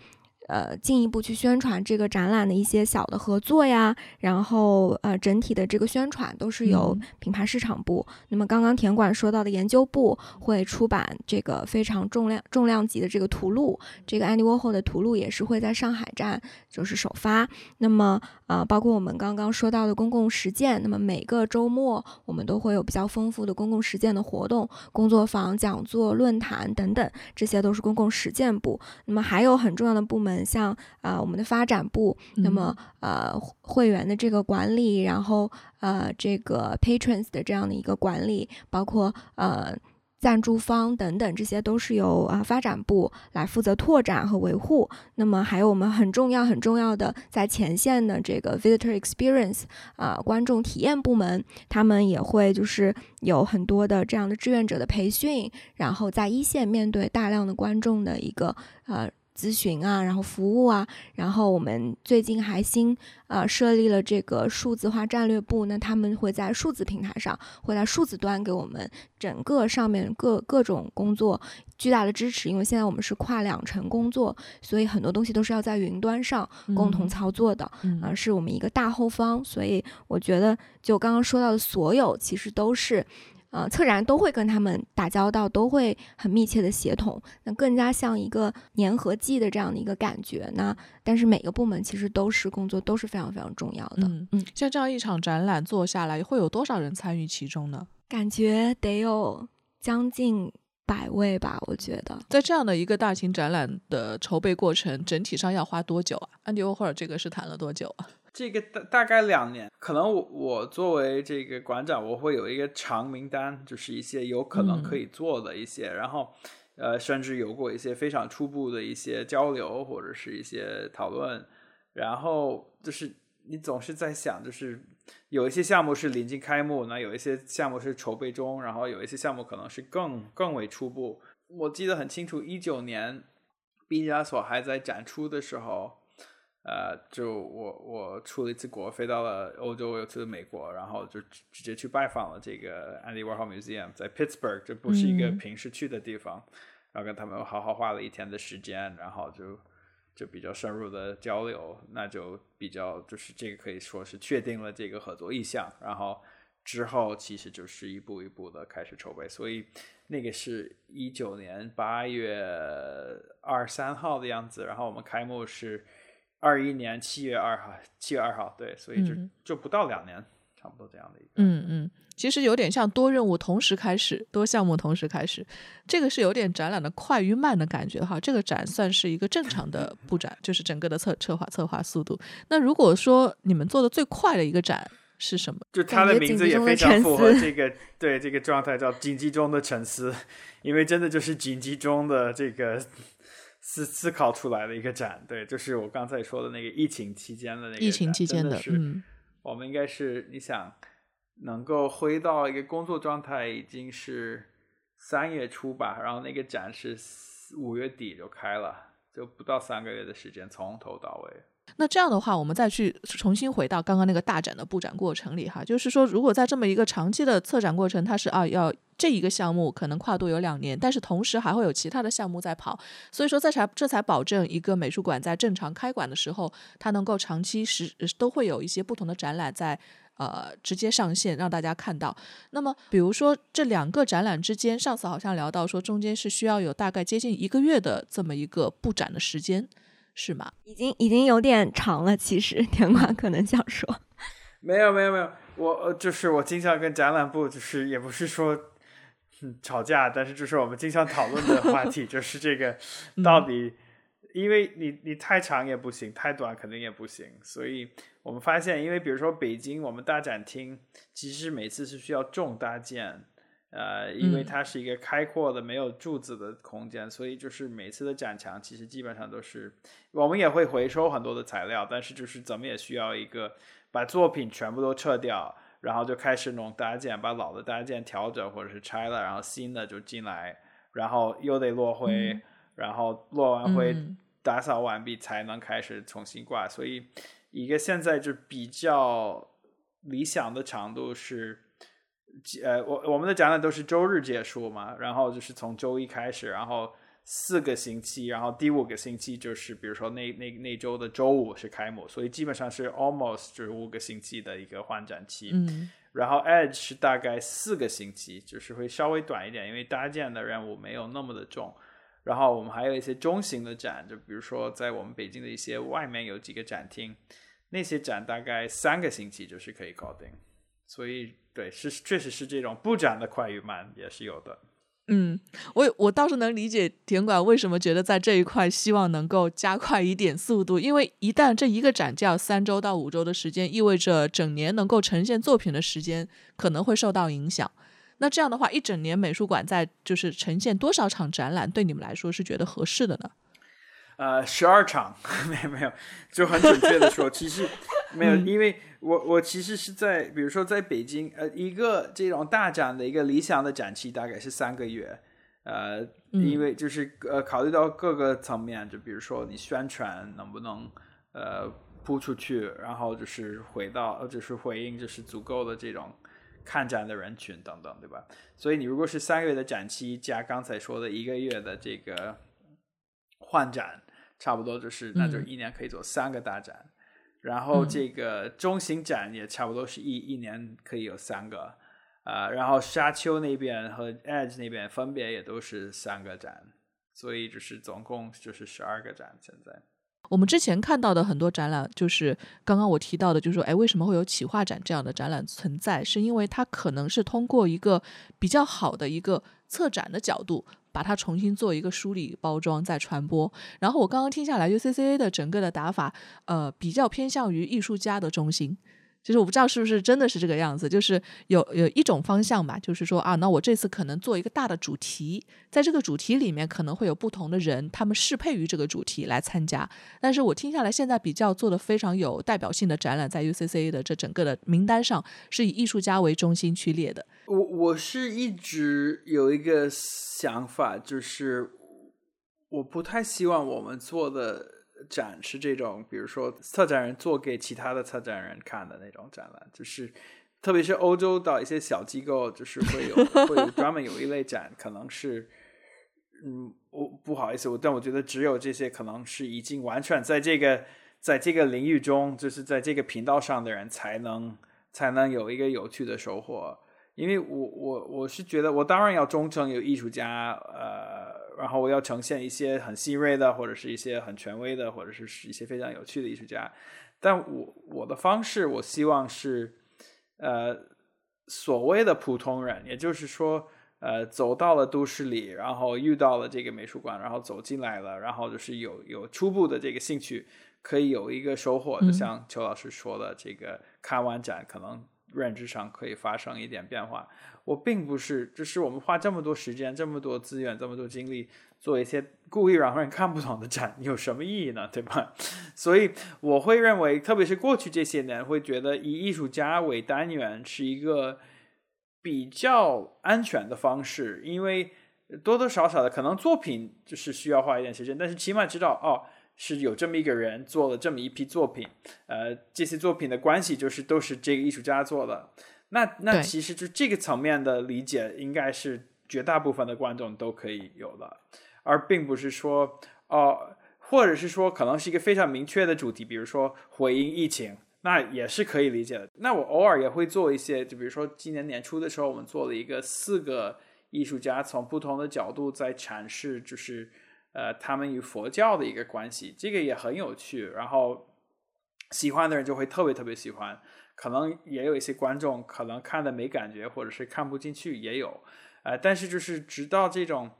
呃，进一步去宣传这个展览的一些小的合作呀，然后呃，整体的这个宣传都是由品牌市场部。那么刚刚田管说到的研究部会出版这个非常重量重量级的这个图录，这个 Andy Warhol 的图录也是会在上海站就是首发。那么啊，包括我们刚刚说到的公共实践，那么每个周末我们都会有比较丰富的公共实践的活动，工作坊、讲座、论坛等等，这些都是公共实践部。那么还有很重要的部门。像啊，我们的发展部，那么呃，会员的这个管理，然后呃，这个 patrons 的这样的一个管理，包括呃。赞助方等等，这些都是由啊发展部来负责拓展和维护。那么还有我们很重要很重要的在前线的这个 visitor experience 啊观众体验部门，他们也会就是有很多的这样的志愿者的培训，然后在一线面对大量的观众的一个呃。咨询啊，然后服务啊，然后我们最近还新呃设立了这个数字化战略部，那他们会在数字平台上，会在数字端给我们整个上面各各种工作巨大的支持，因为现在我们是跨两层工作，所以很多东西都是要在云端上共同操作的，啊，是我们一个大后方，所以我觉得就刚刚说到的所有，其实都是。呃，策展都会跟他们打交道，都会很密切的协同，那更加像一个粘合剂的这样的一个感觉。那但是每个部门其实都是工作都是非常非常重要的。嗯嗯，像这样一场展览做下来，会有多少人参与其中呢？感觉得有将近百位吧，我觉得。在这样的一个大型展览的筹备过程，整体上要花多久啊？安迪沃霍尔这个是谈了多久啊？这个大大概两年，可能我我作为这个馆长，我会有一个长名单，就是一些有可能可以做的一些，然后呃，甚至有过一些非常初步的一些交流或者是一些讨论，然后就是你总是在想，就是有一些项目是临近开幕，那有一些项目是筹备中，然后有一些项目可能是更更为初步。我记得很清楚，一九年毕加索还在展出的时候。呃，就我我出了一次国，飞到了欧洲，又去了美国，然后就直接去拜访了这个 Andy Warhol Museum，在 Pittsburgh，这不是一个平时去的地方，然后跟他们好好花了一天的时间，然后就就比较深入的交流，那就比较就是这个可以说是确定了这个合作意向，然后之后其实就是一步一步的开始筹备，所以那个是一九年八月二三号的样子，然后我们开幕是。二一年七月二号，七月二号，对，所以就就不到两年，差不多这样的一个。嗯嗯，其实有点像多任务同时开始，多项目同时开始，这个是有点展览的快与慢的感觉哈。这个展算是一个正常的布展，就是整个的策策划策划速度。那如果说你们做的最快的一个展是什么？就它的名字也非常符合这个对这个状态，叫紧急中的沉思，因为真的就是紧急中的这个。思思考出来的一个展，对，就是我刚才说的那个疫情期间的那个疫情期间的，嗯，我们应该是你想能够回到一个工作状态，已经是三月初吧，然后那个展是五月底就开了，就不到三个月的时间，从头到尾。那这样的话，我们再去重新回到刚刚那个大展的布展过程里哈，就是说，如果在这么一个长期的策展过程，它是啊要。这一个项目可能跨度有两年，但是同时还会有其他的项目在跑，所以说这才这才保证一个美术馆在正常开馆的时候，它能够长期时都会有一些不同的展览在呃直接上线让大家看到。那么，比如说这两个展览之间，上次好像聊到说中间是需要有大概接近一个月的这么一个布展的时间，是吗？已经已经有点长了，其实田管可能想说，没有没有没有，我就是我经常跟展览部就是也不是说。吵架，但是就是我们经常讨论的话题，就是这个到底，因为你你太长也不行，太短肯定也不行，所以我们发现，因为比如说北京，我们大展厅其实每次是需要重搭建，呃，因为它是一个开阔的没有柱子的空间，所以就是每次的展墙其实基本上都是，我们也会回收很多的材料，但是就是怎么也需要一个把作品全部都撤掉。然后就开始弄搭建，把老的搭建调整或者是拆了，然后新的就进来，然后又得落灰，然后落完灰打扫完毕才能开始重新挂。所以一个现在就比较理想的长度是，呃，我我们的展览都是周日结束嘛，然后就是从周一开始，然后。四个星期，然后第五个星期就是比如说那那那周的周五是开幕，所以基本上是 almost 就是五个星期的一个换展期。嗯，然后 Edge 是大概四个星期，就是会稍微短一点，因为搭建的任务没有那么的重。然后我们还有一些中型的展，就比如说在我们北京的一些外面有几个展厅，那些展大概三个星期就是可以搞定。所以对，是确实是这种布展的快与慢也是有的。嗯，我我倒是能理解田馆为什么觉得在这一块希望能够加快一点速度，因为一旦这一个展就要三周到五周的时间，意味着整年能够呈现作品的时间可能会受到影响。那这样的话，一整年美术馆在就是呈现多少场展览，对你们来说是觉得合适的呢？呃，十二场，没有没有，就很准确的说，其实没有，因为我我其实是在，比如说在北京，呃，一个这种大展的一个理想的展期大概是三个月，呃，因为就是呃考虑到各个层面，就比如说你宣传能不能呃铺出去，然后就是回到就是回应就是足够的这种看展的人群等等，对吧？所以你如果是三个月的展期加刚才说的一个月的这个换展。差不多就是，那就一年可以做三个大展，然后这个中型展也差不多是一一年可以有三个，啊，然后沙丘那边和 Edge 那边分别也都是三个展，所以就是总共就是十二个展。现在我们之前看到的很多展览，就是刚刚我提到的，就是说，哎，为什么会有企划展这样的展览存在？是因为它可能是通过一个比较好的一个策展的角度。把它重新做一个梳理、包装、再传播。然后我刚刚听下来，UCCA 的整个的打法，呃，比较偏向于艺术家的中心。其实我不知道是不是真的是这个样子，就是有有一种方向吧，就是说啊，那我这次可能做一个大的主题，在这个主题里面可能会有不同的人，他们适配于这个主题来参加。但是我听下来，现在比较做的非常有代表性的展览，在 UCCA 的这整个的名单上，是以艺术家为中心去列的。我我是一直有一个想法，就是我不太希望我们做的。展是这种，比如说策展人做给其他的策展人看的那种展览，就是特别是欧洲的一些小机构，就是会有 会有专门有一类展，可能是嗯，我不好意思，我但我觉得只有这些可能是已经完全在这个在这个领域中，就是在这个频道上的人才能才能有一个有趣的收获，因为我我我是觉得我当然要忠诚有艺术家，呃。然后我要呈现一些很新锐的，或者是一些很权威的，或者是一些非常有趣的艺术家。但我我的方式，我希望是，呃，所谓的普通人，也就是说，呃，走到了都市里，然后遇到了这个美术馆，然后走进来了，然后就是有有初步的这个兴趣，可以有一个收获。就像邱老师说的，这个看完展，可能认知上可以发生一点变化。我并不是，就是我们花这么多时间、这么多资源、这么多精力做一些故意让人看不懂的展，有什么意义呢？对吧？所以我会认为，特别是过去这些年，会觉得以艺术家为单元是一个比较安全的方式，因为多多少少的可能作品就是需要花一点时间，但是起码知道哦，是有这么一个人做了这么一批作品，呃，这些作品的关系就是都是这个艺术家做的。那那其实就这个层面的理解，应该是绝大部分的观众都可以有的，而并不是说哦，或者是说可能是一个非常明确的主题，比如说回应疫情，那也是可以理解的。那我偶尔也会做一些，就比如说今年年初的时候，我们做了一个四个艺术家从不同的角度在阐释，就是呃他们与佛教的一个关系，这个也很有趣。然后喜欢的人就会特别特别喜欢，可能也有一些观众可能看的没感觉，或者是看不进去也有。呃，但是就是直到这种，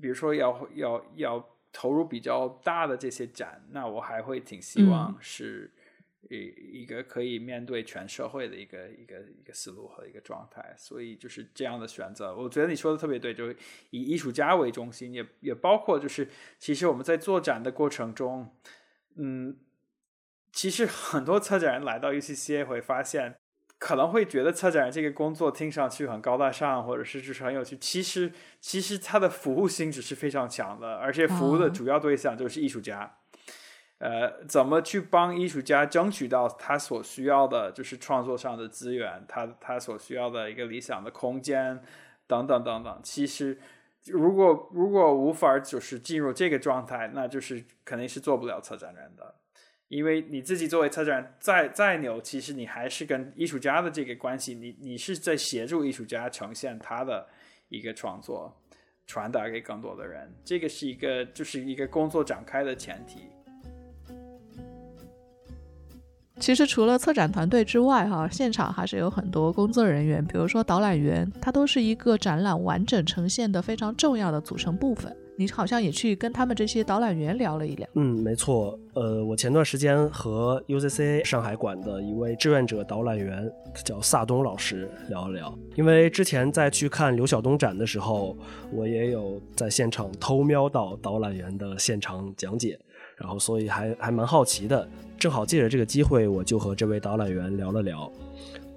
比如说要要要投入比较大的这些展，那我还会挺希望是。一一个可以面对全社会的一个一个一个思路和一个状态，所以就是这样的选择。我觉得你说的特别对，就是以艺术家为中心，也也包括就是其实我们在做展的过程中，嗯，其实很多策展人来到 UCCA 会发现，可能会觉得策展人这个工作听上去很高大上，或者是就是很有趣。其实其实他的服务性质是非常强的，而且服务的主要对象就是艺术家。呃，怎么去帮艺术家争取到他所需要的，就是创作上的资源，他他所需要的一个理想的空间，等等等等。其实，如果如果无法就是进入这个状态，那就是肯定是做不了策展人的，因为你自己作为策展人再再牛，其实你还是跟艺术家的这个关系，你你是在协助艺术家呈现他的一个创作，传达给更多的人，这个是一个就是一个工作展开的前提。其实除了策展团队之外，哈，现场还是有很多工作人员，比如说导览员，他都是一个展览完整呈现的非常重要的组成部分。你好像也去跟他们这些导览员聊了一聊。嗯，没错。呃，我前段时间和 UCCA 上海馆的一位志愿者导览员，叫萨东老师聊了聊。因为之前在去看刘晓东展的时候，我也有在现场偷瞄到导览员的现场讲解。然后，所以还还蛮好奇的，正好借着这个机会，我就和这位导览员聊了聊。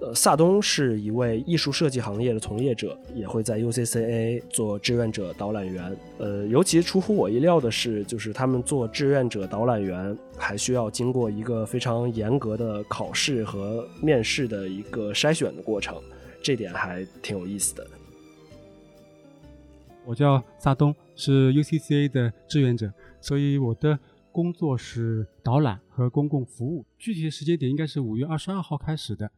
呃，萨东是一位艺术设计行业的从业者，也会在 UCCA 做志愿者导览员。呃，尤其出乎我意料的是，就是他们做志愿者导览员还需要经过一个非常严格的考试和面试的一个筛选的过程，这点还挺有意思的。我叫萨东，是 UCCA 的志愿者，所以我的。工作是导览和公共服务，具体的时间点应该是五月二十二号开始的。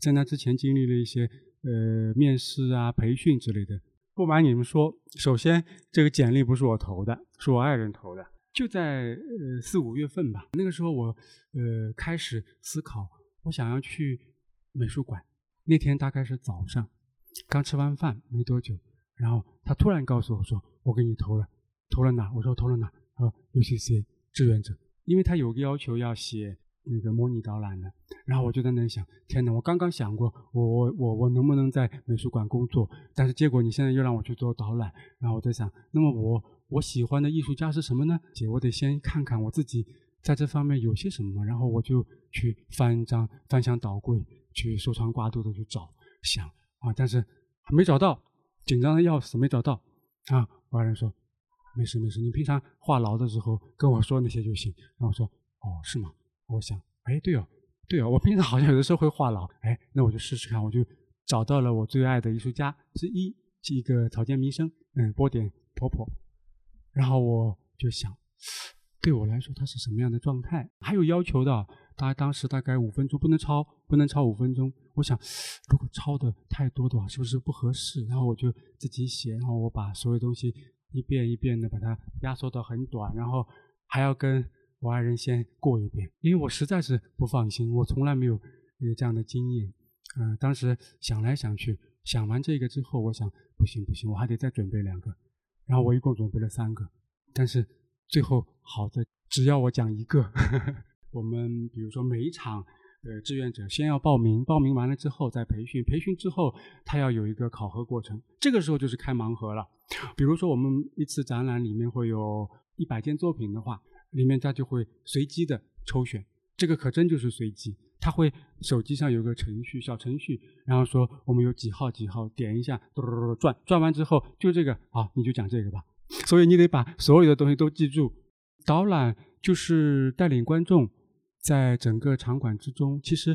在那之前经历了一些呃面试啊、培训之类的。不瞒你们说，首先这个简历不是我投的，是我爱人投的。就在呃四五月份吧，那个时候我呃开始思考，我想要去美术馆。那天大概是早上，刚吃完饭没多久，然后他突然告诉我说：“我给你投了，投了哪？”我说：“投了哪？”呃，UCC。志愿者，因为他有个要求要写那个模拟导览的，然后我就在那里想，天哪，我刚刚想过，我我我我能不能在美术馆工作，但是结果你现在又让我去做导览，然后我在想，那么我我喜欢的艺术家是什么呢？姐，我得先看看我自己在这方面有些什么，然后我就去翻张翻箱倒柜，去收藏挂肚的去找想啊，但是没找到，紧张的要死，没找到啊，我爱人说。没事没事，你平常话痨的时候跟我说那些就行。然后我说，哦，是吗？我想，哎，对哦，对哦，我平常好像有的时候会话痨，哎，那我就试试看。我就找到了我最爱的艺术家之一，是一个草间弥生，嗯，波点婆婆。然后我就想，对我来说他是什么样的状态？还有要求的，他当时大概五分钟不能超，不能超五分钟。我想，如果超的太多的话，是不是不合适？然后我就自己写，然后我把所有东西。一遍一遍的把它压缩到很短，然后还要跟我爱人先过一遍，因为我实在是不放心，我从来没有这样的经验。嗯，当时想来想去，想完这个之后，我想不行不行，我还得再准备两个，然后我一共准备了三个，但是最后好的只要我讲一个，呵 呵我们比如说每一场。呃，志愿者先要报名，报名完了之后再培训，培训之后他要有一个考核过程，这个时候就是开盲盒了。比如说我们一次展览里面会有一百件作品的话，里面他就会随机的抽选，这个可真就是随机，他会手机上有个程序，小程序，然后说我们有几号几号，点一下，嘟嘟嘟转，转完之后就这个，好，你就讲这个吧。所以你得把所有的东西都记住。导览就是带领观众。在整个场馆之中，其实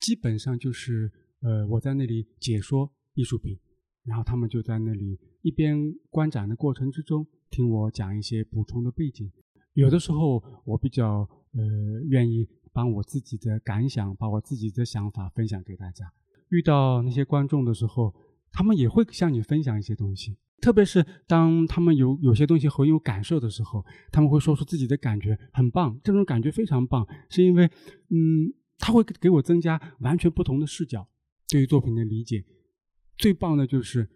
基本上就是呃，我在那里解说艺术品，然后他们就在那里一边观展的过程之中听我讲一些补充的背景。有的时候我比较呃愿意把我自己的感想，把我自己的想法分享给大家。遇到那些观众的时候，他们也会向你分享一些东西。特别是当他们有有些东西很有感受的时候，他们会说出自己的感觉，很棒，这种感觉非常棒，是因为，嗯，他会给我增加完全不同的视角，对于作品的理解。最棒的就是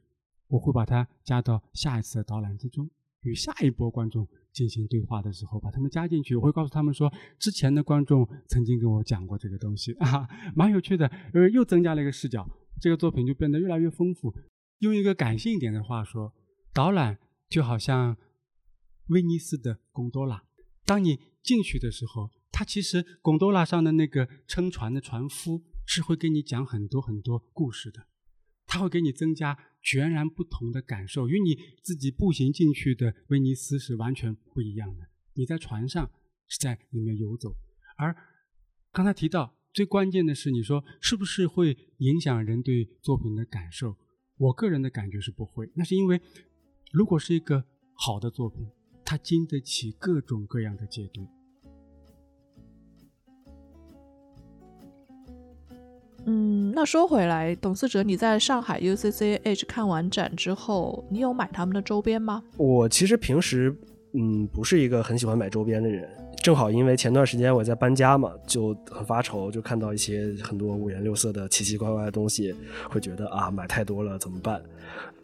我会把它加到下一次的导览之中，与下一波观众进行对话的时候，把他们加进去。我会告诉他们说，之前的观众曾经跟我讲过这个东西啊，蛮有趣的，呃，又增加了一个视角，这个作品就变得越来越丰富。用一个感性一点的话说，导览就好像威尼斯的贡多拉。当你进去的时候，它其实贡多拉上的那个撑船的船夫是会给你讲很多很多故事的，他会给你增加全然不同的感受，与你自己步行进去的威尼斯是完全不一样的。你在船上是在里面游走，而刚才提到最关键的是，你说是不是会影响人对作品的感受？我个人的感觉是不会，那是因为，如果是一个好的作品，它经得起各种各样的解读。嗯，那说回来，董思哲，你在上海 UCCH 看完展之后，你有买他们的周边吗？我其实平时嗯不是一个很喜欢买周边的人，正好因为前段时间我在搬家嘛，就很发愁，就看到一些很多五颜六色的奇奇怪怪的东西，会觉得啊买太多了怎么办？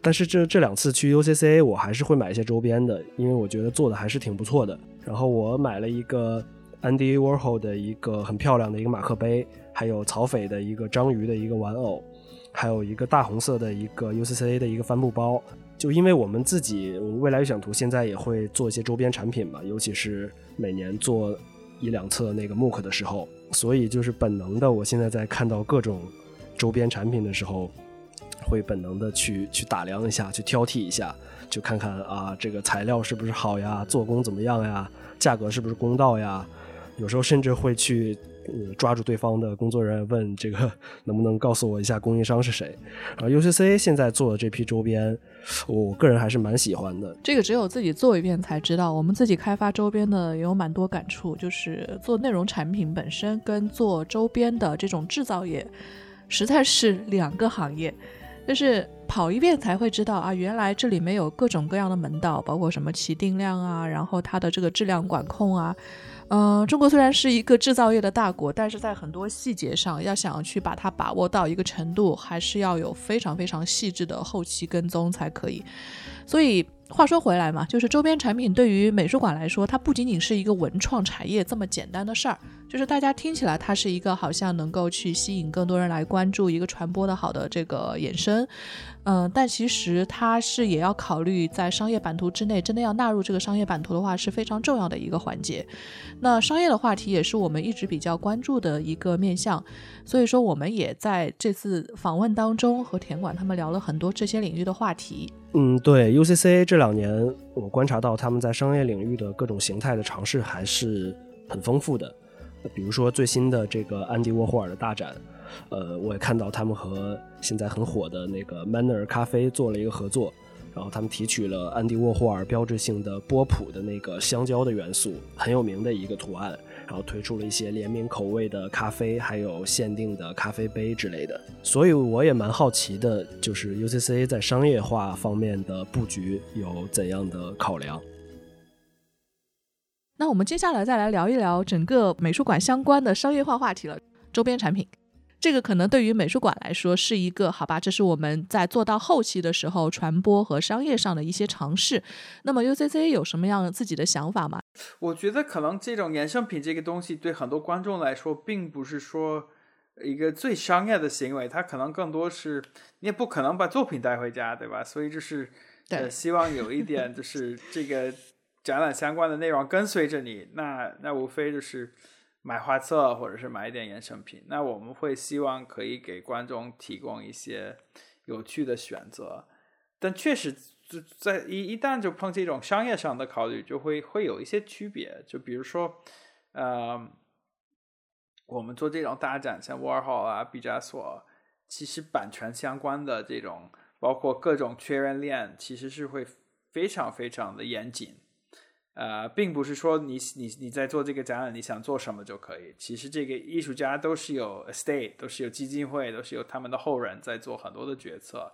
但是这这两次去 UCCA，我还是会买一些周边的，因为我觉得做的还是挺不错的。然后我买了一个 Andy Warhol 的一个很漂亮的一个马克杯。还有曹斐的一个章鱼的一个玩偶，还有一个大红色的一个 UCCA 的一个帆布包。就因为我们自己，未来预想图现在也会做一些周边产品嘛，尤其是每年做一两次那个 MOOC 的时候，所以就是本能的，我现在在看到各种周边产品的时候，会本能的去去打量一下，去挑剔一下，就看看啊，这个材料是不是好呀，做工怎么样呀，价格是不是公道呀，有时候甚至会去。抓住对方的工作人员问这个能不能告诉我一下供应商是谁？然后，UCC 现在做的这批周边，我个人还是蛮喜欢的。这个只有自己做一遍才知道。我们自己开发周边的也有蛮多感触，就是做内容产品本身跟做周边的这种制造业，实在是两个行业。就是跑一遍才会知道啊，原来这里面有各种各样的门道，包括什么起定量啊，然后它的这个质量管控啊。嗯，中国虽然是一个制造业的大国，但是在很多细节上，要想去把它把握到一个程度，还是要有非常非常细致的后期跟踪才可以。所以话说回来嘛，就是周边产品对于美术馆来说，它不仅仅是一个文创产业这么简单的事儿。就是大家听起来，它是一个好像能够去吸引更多人来关注一个传播的好的这个衍生，嗯，但其实它是也要考虑在商业版图之内，真的要纳入这个商业版图的话是非常重要的一个环节。那商业的话题也是我们一直比较关注的一个面向，所以说我们也在这次访问当中和田管他们聊了很多这些领域的话题。嗯，对，UCC 这两年我观察到他们在商业领域的各种形态的尝试还是很丰富的。比如说最新的这个安迪沃霍尔的大展，呃，我也看到他们和现在很火的那个 Manner 咖啡做了一个合作，然后他们提取了安迪沃霍尔标志性的波普的那个香蕉的元素，很有名的一个图案，然后推出了一些联名口味的咖啡，还有限定的咖啡杯之类的。所以我也蛮好奇的，就是 UCC 在商业化方面的布局有怎样的考量。那我们接下来再来聊一聊整个美术馆相关的商业化话题了。周边产品，这个可能对于美术馆来说是一个好吧，这是我们在做到后期的时候传播和商业上的一些尝试。那么 UCC 有什么样自己的想法吗？我觉得可能这种衍生品这个东西对很多观众来说，并不是说一个最商业的行为，它可能更多是你也不可能把作品带回家，对吧？所以就是呃，希望有一点就是这个。展览相关的内容跟随着你，那那无非就是买画册或者是买一点衍生品。那我们会希望可以给观众提供一些有趣的选择，但确实就在一一旦就碰这种商业上的考虑，就会会有一些区别。就比如说，呃，我们做这种大展，像沃尔豪啊、毕加索，其实版权相关的这种，包括各种确认链，其实是会非常非常的严谨。呃，并不是说你你你在做这个展览，你想做什么就可以。其实这个艺术家都是有 estate，都是有基金会，都是有他们的后人在做很多的决策。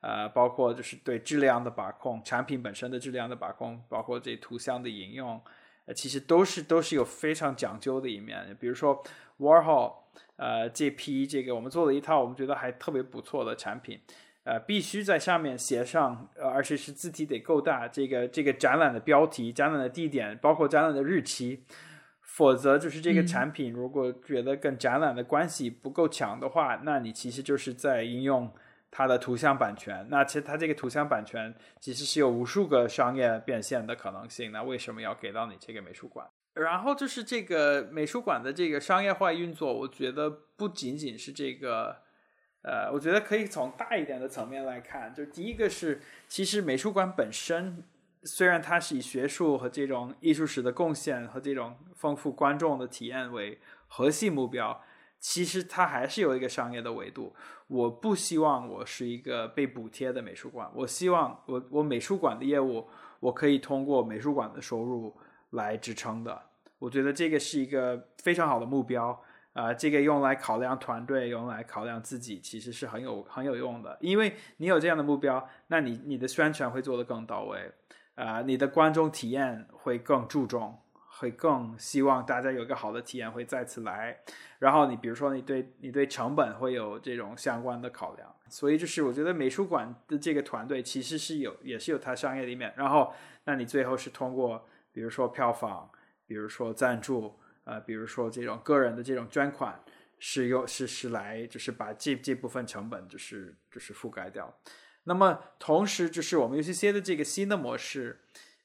呃，包括就是对质量的把控，产品本身的质量的把控，包括这图像的引用，呃，其实都是都是有非常讲究的一面。比如说 Warhol，呃，这批这个我们做了一套我们觉得还特别不错的产品，呃，必须在上面写上，呃，而且是字体得够大，这个这个展览的标题、展览的地点，包括展览的日期，否则就是这个产品如果觉得跟展览的关系不够强的话，那你其实就是在应用。它的图像版权，那其实它这个图像版权其实是有无数个商业变现的可能性。那为什么要给到你这个美术馆？然后就是这个美术馆的这个商业化运作，我觉得不仅仅是这个，呃，我觉得可以从大一点的层面来看。就第一个是，其实美术馆本身虽然它是以学术和这种艺术史的贡献和这种丰富观众的体验为核心目标。其实它还是有一个商业的维度。我不希望我是一个被补贴的美术馆，我希望我我美术馆的业务，我可以通过美术馆的收入来支撑的。我觉得这个是一个非常好的目标啊！这个用来考量团队，用来考量自己，其实是很有很有用的。因为你有这样的目标，那你你的宣传会做得更到位啊，你的观众体验会更注重。会更希望大家有一个好的体验，会再次来。然后你比如说，你对你对成本会有这种相关的考量。所以就是我觉得美术馆的这个团队其实是有，也是有它商业的一面。然后，那你最后是通过比如说票房，比如说赞助，呃，比如说这种个人的这种捐款，是用是是来就是把这这部分成本就是就是覆盖掉。那么同时就是我们 UCC 的这个新的模式。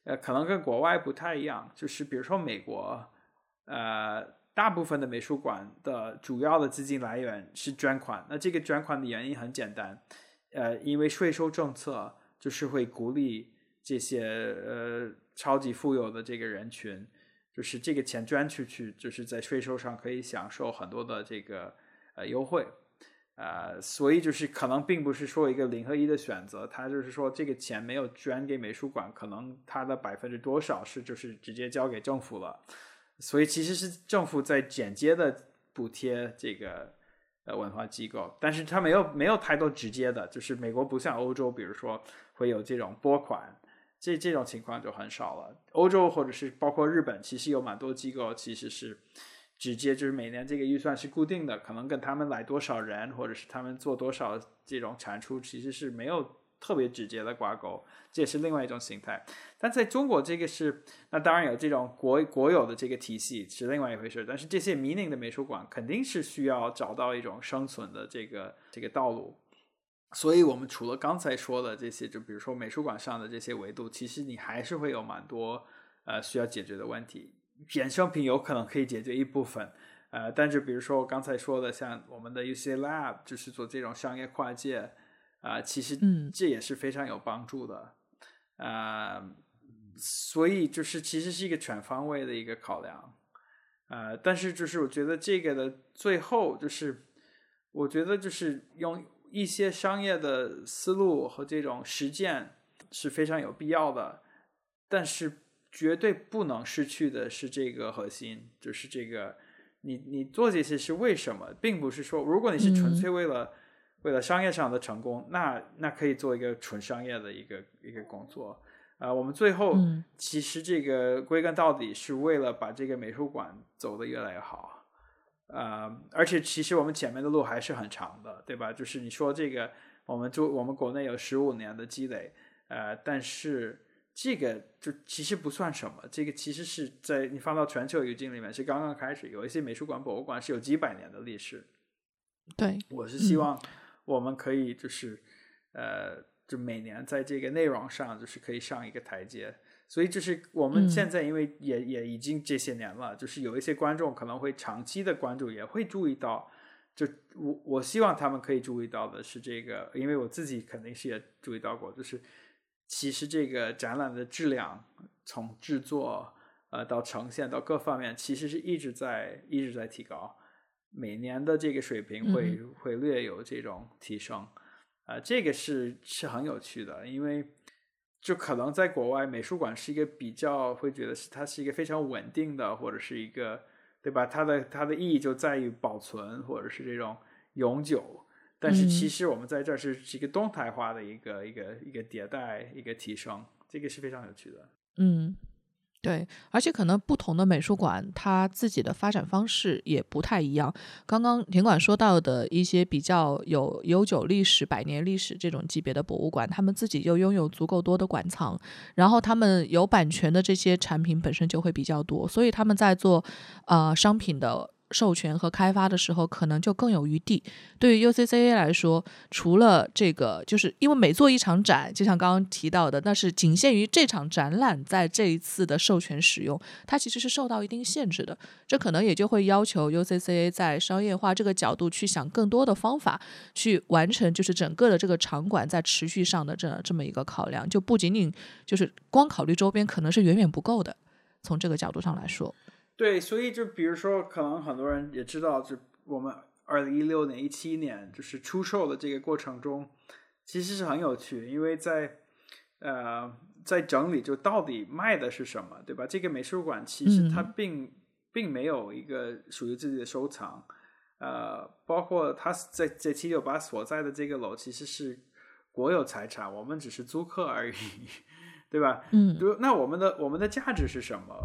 呃，可能跟国外不太一样，就是比如说美国，呃，大部分的美术馆的主要的资金来源是捐款。那这个捐款的原因很简单，呃，因为税收政策就是会鼓励这些呃超级富有的这个人群，就是这个钱捐出去，就是在税收上可以享受很多的这个呃优惠。呃，所以就是可能并不是说一个零和一的选择，他就是说这个钱没有捐给美术馆，可能它的百分之多少是就是直接交给政府了，所以其实是政府在间接的补贴这个呃文化机构，但是它没有没有太多直接的，就是美国不像欧洲，比如说会有这种拨款，这这种情况就很少了。欧洲或者是包括日本，其实有蛮多机构其实是。直接就是每年这个预算是固定的，可能跟他们来多少人，或者是他们做多少这种产出，其实是没有特别直接的挂钩，这也是另外一种形态。但在中国，这个是那当然有这种国国有的这个体系是另外一回事。但是这些民营的美术馆肯定是需要找到一种生存的这个这个道路。所以我们除了刚才说的这些，就比如说美术馆上的这些维度，其实你还是会有蛮多呃需要解决的问题。衍生品有可能可以解决一部分，呃，但是比如说我刚才说的，像我们的 UC Lab 就是做这种商业跨界，啊，其实这也是非常有帮助的，啊，所以就是其实是一个全方位的一个考量，呃，但是就是我觉得这个的最后就是，我觉得就是用一些商业的思路和这种实践是非常有必要的，但是。绝对不能失去的是这个核心，就是这个，你你做这些是为什么，并不是说，如果你是纯粹为了为了商业上的成功，那那可以做一个纯商业的一个一个工作。啊，我们最后其实这个归根到底是为了把这个美术馆走得越来越好。啊，而且其实我们前面的路还是很长的，对吧？就是你说这个，我们就我们国内有十五年的积累，呃，但是。这个就其实不算什么，这个其实是在你放到全球语境里面是刚刚开始。有一些美术馆、博物馆是有几百年的历史。对，我是希望我们可以就是呃，就每年在这个内容上就是可以上一个台阶。所以就是我们现在因为也也已经这些年了，就是有一些观众可能会长期的关注，也会注意到。就我我希望他们可以注意到的是这个，因为我自己肯定是也注意到过，就是。其实这个展览的质量，从制作呃到呈现到各方面，其实是一直在一直在提高。每年的这个水平会会略有这种提升，啊，这个是是很有趣的，因为就可能在国外美术馆是一个比较会觉得是它是一个非常稳定的，或者是一个对吧？它的它的意义就在于保存或者是这种永久。但是其实我们在这儿是是一个动态化的一个一个一个迭代一个提升，这个是非常有趣的。嗯。对，而且可能不同的美术馆，它自己的发展方式也不太一样。刚刚田馆说到的一些比较有悠久历史、百年历史这种级别的博物馆，他们自己又拥有足够多的馆藏，然后他们有版权的这些产品本身就会比较多，所以他们在做呃商品的。授权和开发的时候，可能就更有余地。对于 UCCA 来说，除了这个，就是因为每做一场展，就像刚刚提到的，那是仅限于这场展览在这一次的授权使用，它其实是受到一定限制的。这可能也就会要求 UCCA 在商业化这个角度去想更多的方法，去完成就是整个的这个场馆在持续上的这这么一个考量，就不仅仅就是光考虑周边，可能是远远不够的。从这个角度上来说。对，所以就比如说，可能很多人也知道，就我们二零一六年、一七年就是出售的这个过程中，其实是很有趣，因为在呃在整理就到底卖的是什么，对吧？这个美术馆其实它并并没有一个属于自己的收藏，呃，包括它在在七九八所在的这个楼其实是国有财产，我们只是租客而已，对吧？嗯，那我们的我们的价值是什么？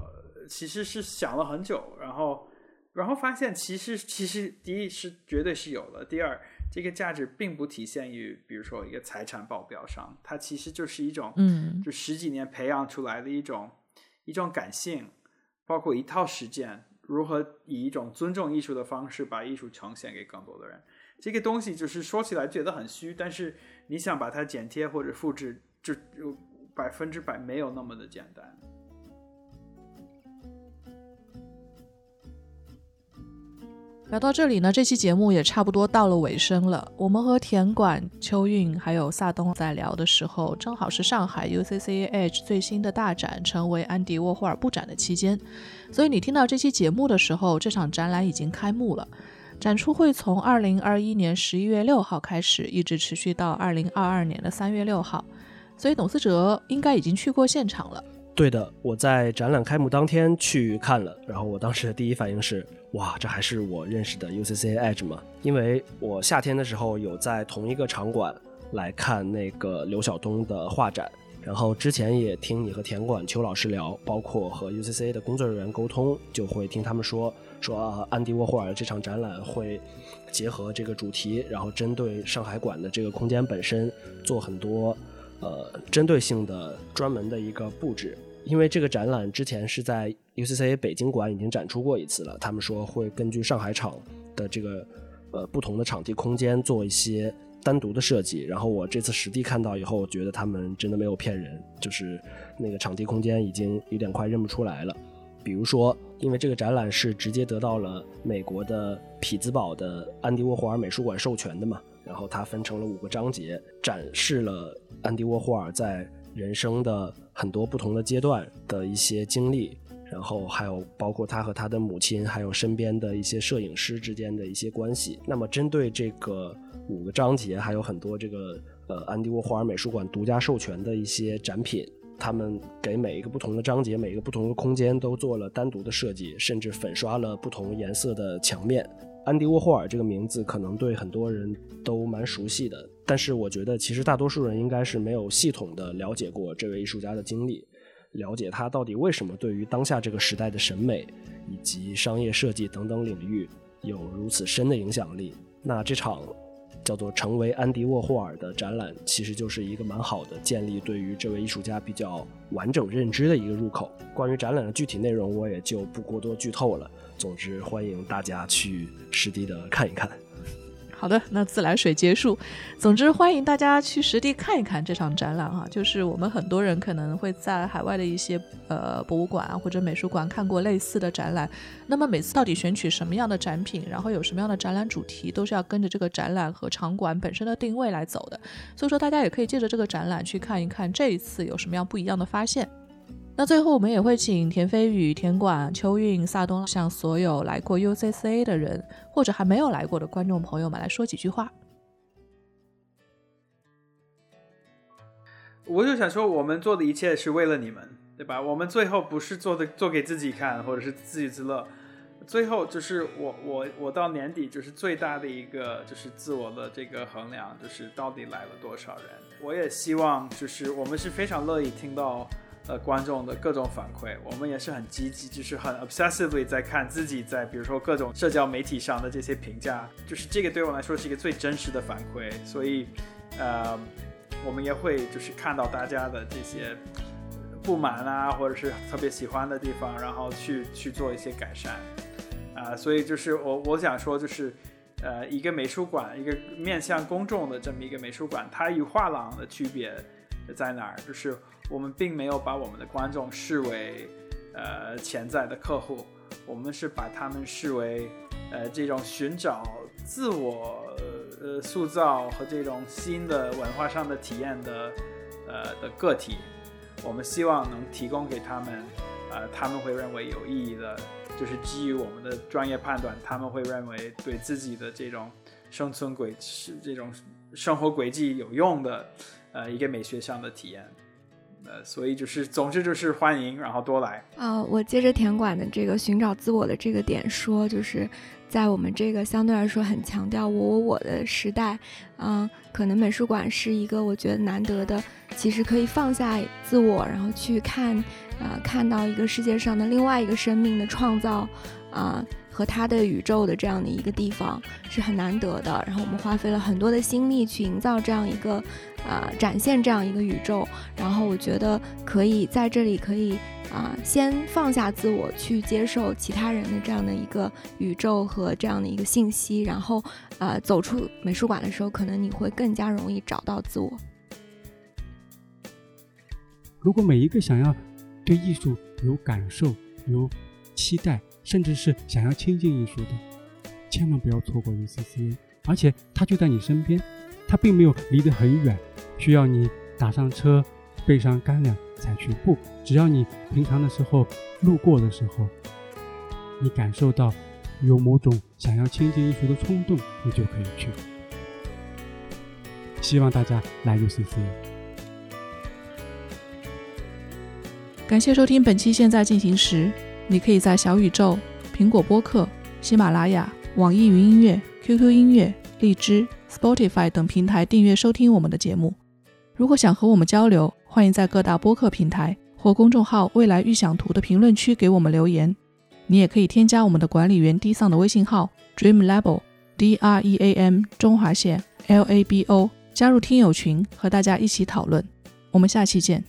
其实是想了很久，然后，然后发现其实其实第一是绝对是有的，第二这个价值并不体现于比如说一个财产报表上，它其实就是一种，嗯，就十几年培养出来的一种一种感性，包括一套实践，如何以一种尊重艺术的方式把艺术呈现给更多的人。这个东西就是说起来觉得很虚，但是你想把它剪贴或者复制，就就百分之百没有那么的简单。聊到这里呢，这期节目也差不多到了尾声了。我们和田管、秋韵还有萨东在聊的时候，正好是上海 UCC Edge 最新的大展成为安迪沃霍尔布展的期间，所以你听到这期节目的时候，这场展览已经开幕了。展出会从二零二一年十一月六号开始，一直持续到二零二二年的三月六号。所以董思哲应该已经去过现场了。对的，我在展览开幕当天去看了，然后我当时的第一反应是。哇，这还是我认识的 UCC Edge 吗？因为我夏天的时候有在同一个场馆来看那个刘晓东的画展，然后之前也听你和田馆邱老师聊，包括和 UCC 的工作人员沟通，就会听他们说说啊，安迪沃霍尔这场展览会结合这个主题，然后针对上海馆的这个空间本身做很多呃针对性的专门的一个布置。因为这个展览之前是在 UCCA 北京馆已经展出过一次了，他们说会根据上海场的这个呃不同的场地空间做一些单独的设计。然后我这次实地看到以后，我觉得他们真的没有骗人，就是那个场地空间已经有点快认不出来了。比如说，因为这个展览是直接得到了美国的匹兹堡的安迪沃霍尔美术馆授权的嘛，然后它分成了五个章节，展示了安迪沃霍尔在。人生的很多不同的阶段的一些经历，然后还有包括他和他的母亲，还有身边的一些摄影师之间的一些关系。那么，针对这个五个章节，还有很多这个呃安迪沃霍尔美术馆独家授权的一些展品，他们给每一个不同的章节、每一个不同的空间都做了单独的设计，甚至粉刷了不同颜色的墙面。安迪沃霍尔这个名字可能对很多人都蛮熟悉的。但是我觉得，其实大多数人应该是没有系统的了解过这位艺术家的经历，了解他到底为什么对于当下这个时代的审美以及商业设计等等领域有如此深的影响力。那这场叫做“成为安迪沃霍尔”的展览，其实就是一个蛮好的建立对于这位艺术家比较完整认知的一个入口。关于展览的具体内容，我也就不过多剧透了。总之，欢迎大家去实地的看一看。好的，那自来水结束。总之，欢迎大家去实地看一看这场展览哈。就是我们很多人可能会在海外的一些呃博物馆啊或者美术馆看过类似的展览。那么每次到底选取什么样的展品，然后有什么样的展览主题，都是要跟着这个展览和场馆本身的定位来走的。所以说，大家也可以借着这个展览去看一看这一次有什么样不一样的发现。那最后，我们也会请田飞宇、田管、秋韵、萨东向所有来过 UCCA 的人，或者还没有来过的观众朋友们来说几句话。我就想说，我们做的一切是为了你们，对吧？我们最后不是做的做给自己看，或者是自娱自乐，最后就是我我我到年底就是最大的一个就是自我的这个衡量，就是到底来了多少人。我也希望就是我们是非常乐意听到呃观众的各种反馈，我们也是很积极，就是很 obsessively 在看自己在比如说各种社交媒体上的这些评价，就是这个对我来说是一个最真实的反馈，所以呃。我们也会就是看到大家的这些不满啊，或者是特别喜欢的地方，然后去去做一些改善啊。所以就是我我想说，就是呃，一个美术馆，一个面向公众的这么一个美术馆，它与画廊的区别在哪儿？就是我们并没有把我们的观众视为呃潜在的客户，我们是把他们视为呃这种寻找自我。呃，塑造和这种新的文化上的体验的，呃的个体，我们希望能提供给他们，呃，他们会认为有意义的，就是基于我们的专业判断，他们会认为对自己的这种生存轨是这种生活轨迹有用的，呃，一个美学上的体验。呃，所以就是，总之就是欢迎，然后多来。啊，我接着田馆的这个寻找自我的这个点说，就是在我们这个相对来说很强调我我我的时代，嗯，可能美术馆是一个我觉得难得的，其实可以放下自我，然后去看，啊，看到一个世界上的另外一个生命的创造，啊。和他的宇宙的这样的一个地方是很难得的，然后我们花费了很多的心力去营造这样一个，啊，展现这样一个宇宙。然后我觉得可以在这里可以啊，先放下自我，去接受其他人的这样的一个宇宙和这样的一个信息。然后，呃，走出美术馆的时候，可能你会更加容易找到自我。如果每一个想要对艺术有感受、有期待。甚至是想要亲近艺术的，千万不要错过 UCCA，而且它就在你身边，它并没有离得很远，需要你打上车，备上干粮才去。不，只要你平常的时候路过的时候，你感受到有某种想要亲近艺术的冲动，你就可以去。希望大家来 UCCA。感谢收听本期《现在进行时》。你可以在小宇宙、苹果播客、喜马拉雅、网易云音乐、QQ 音乐、荔枝、Spotify 等平台订阅收听我们的节目。如果想和我们交流，欢迎在各大播客平台或公众号“未来预想图”的评论区给我们留言。你也可以添加我们的管理员 D 桑的微信号 dreamlabel d R E A M 中华线 L A B O，加入听友群和大家一起讨论。我们下期见。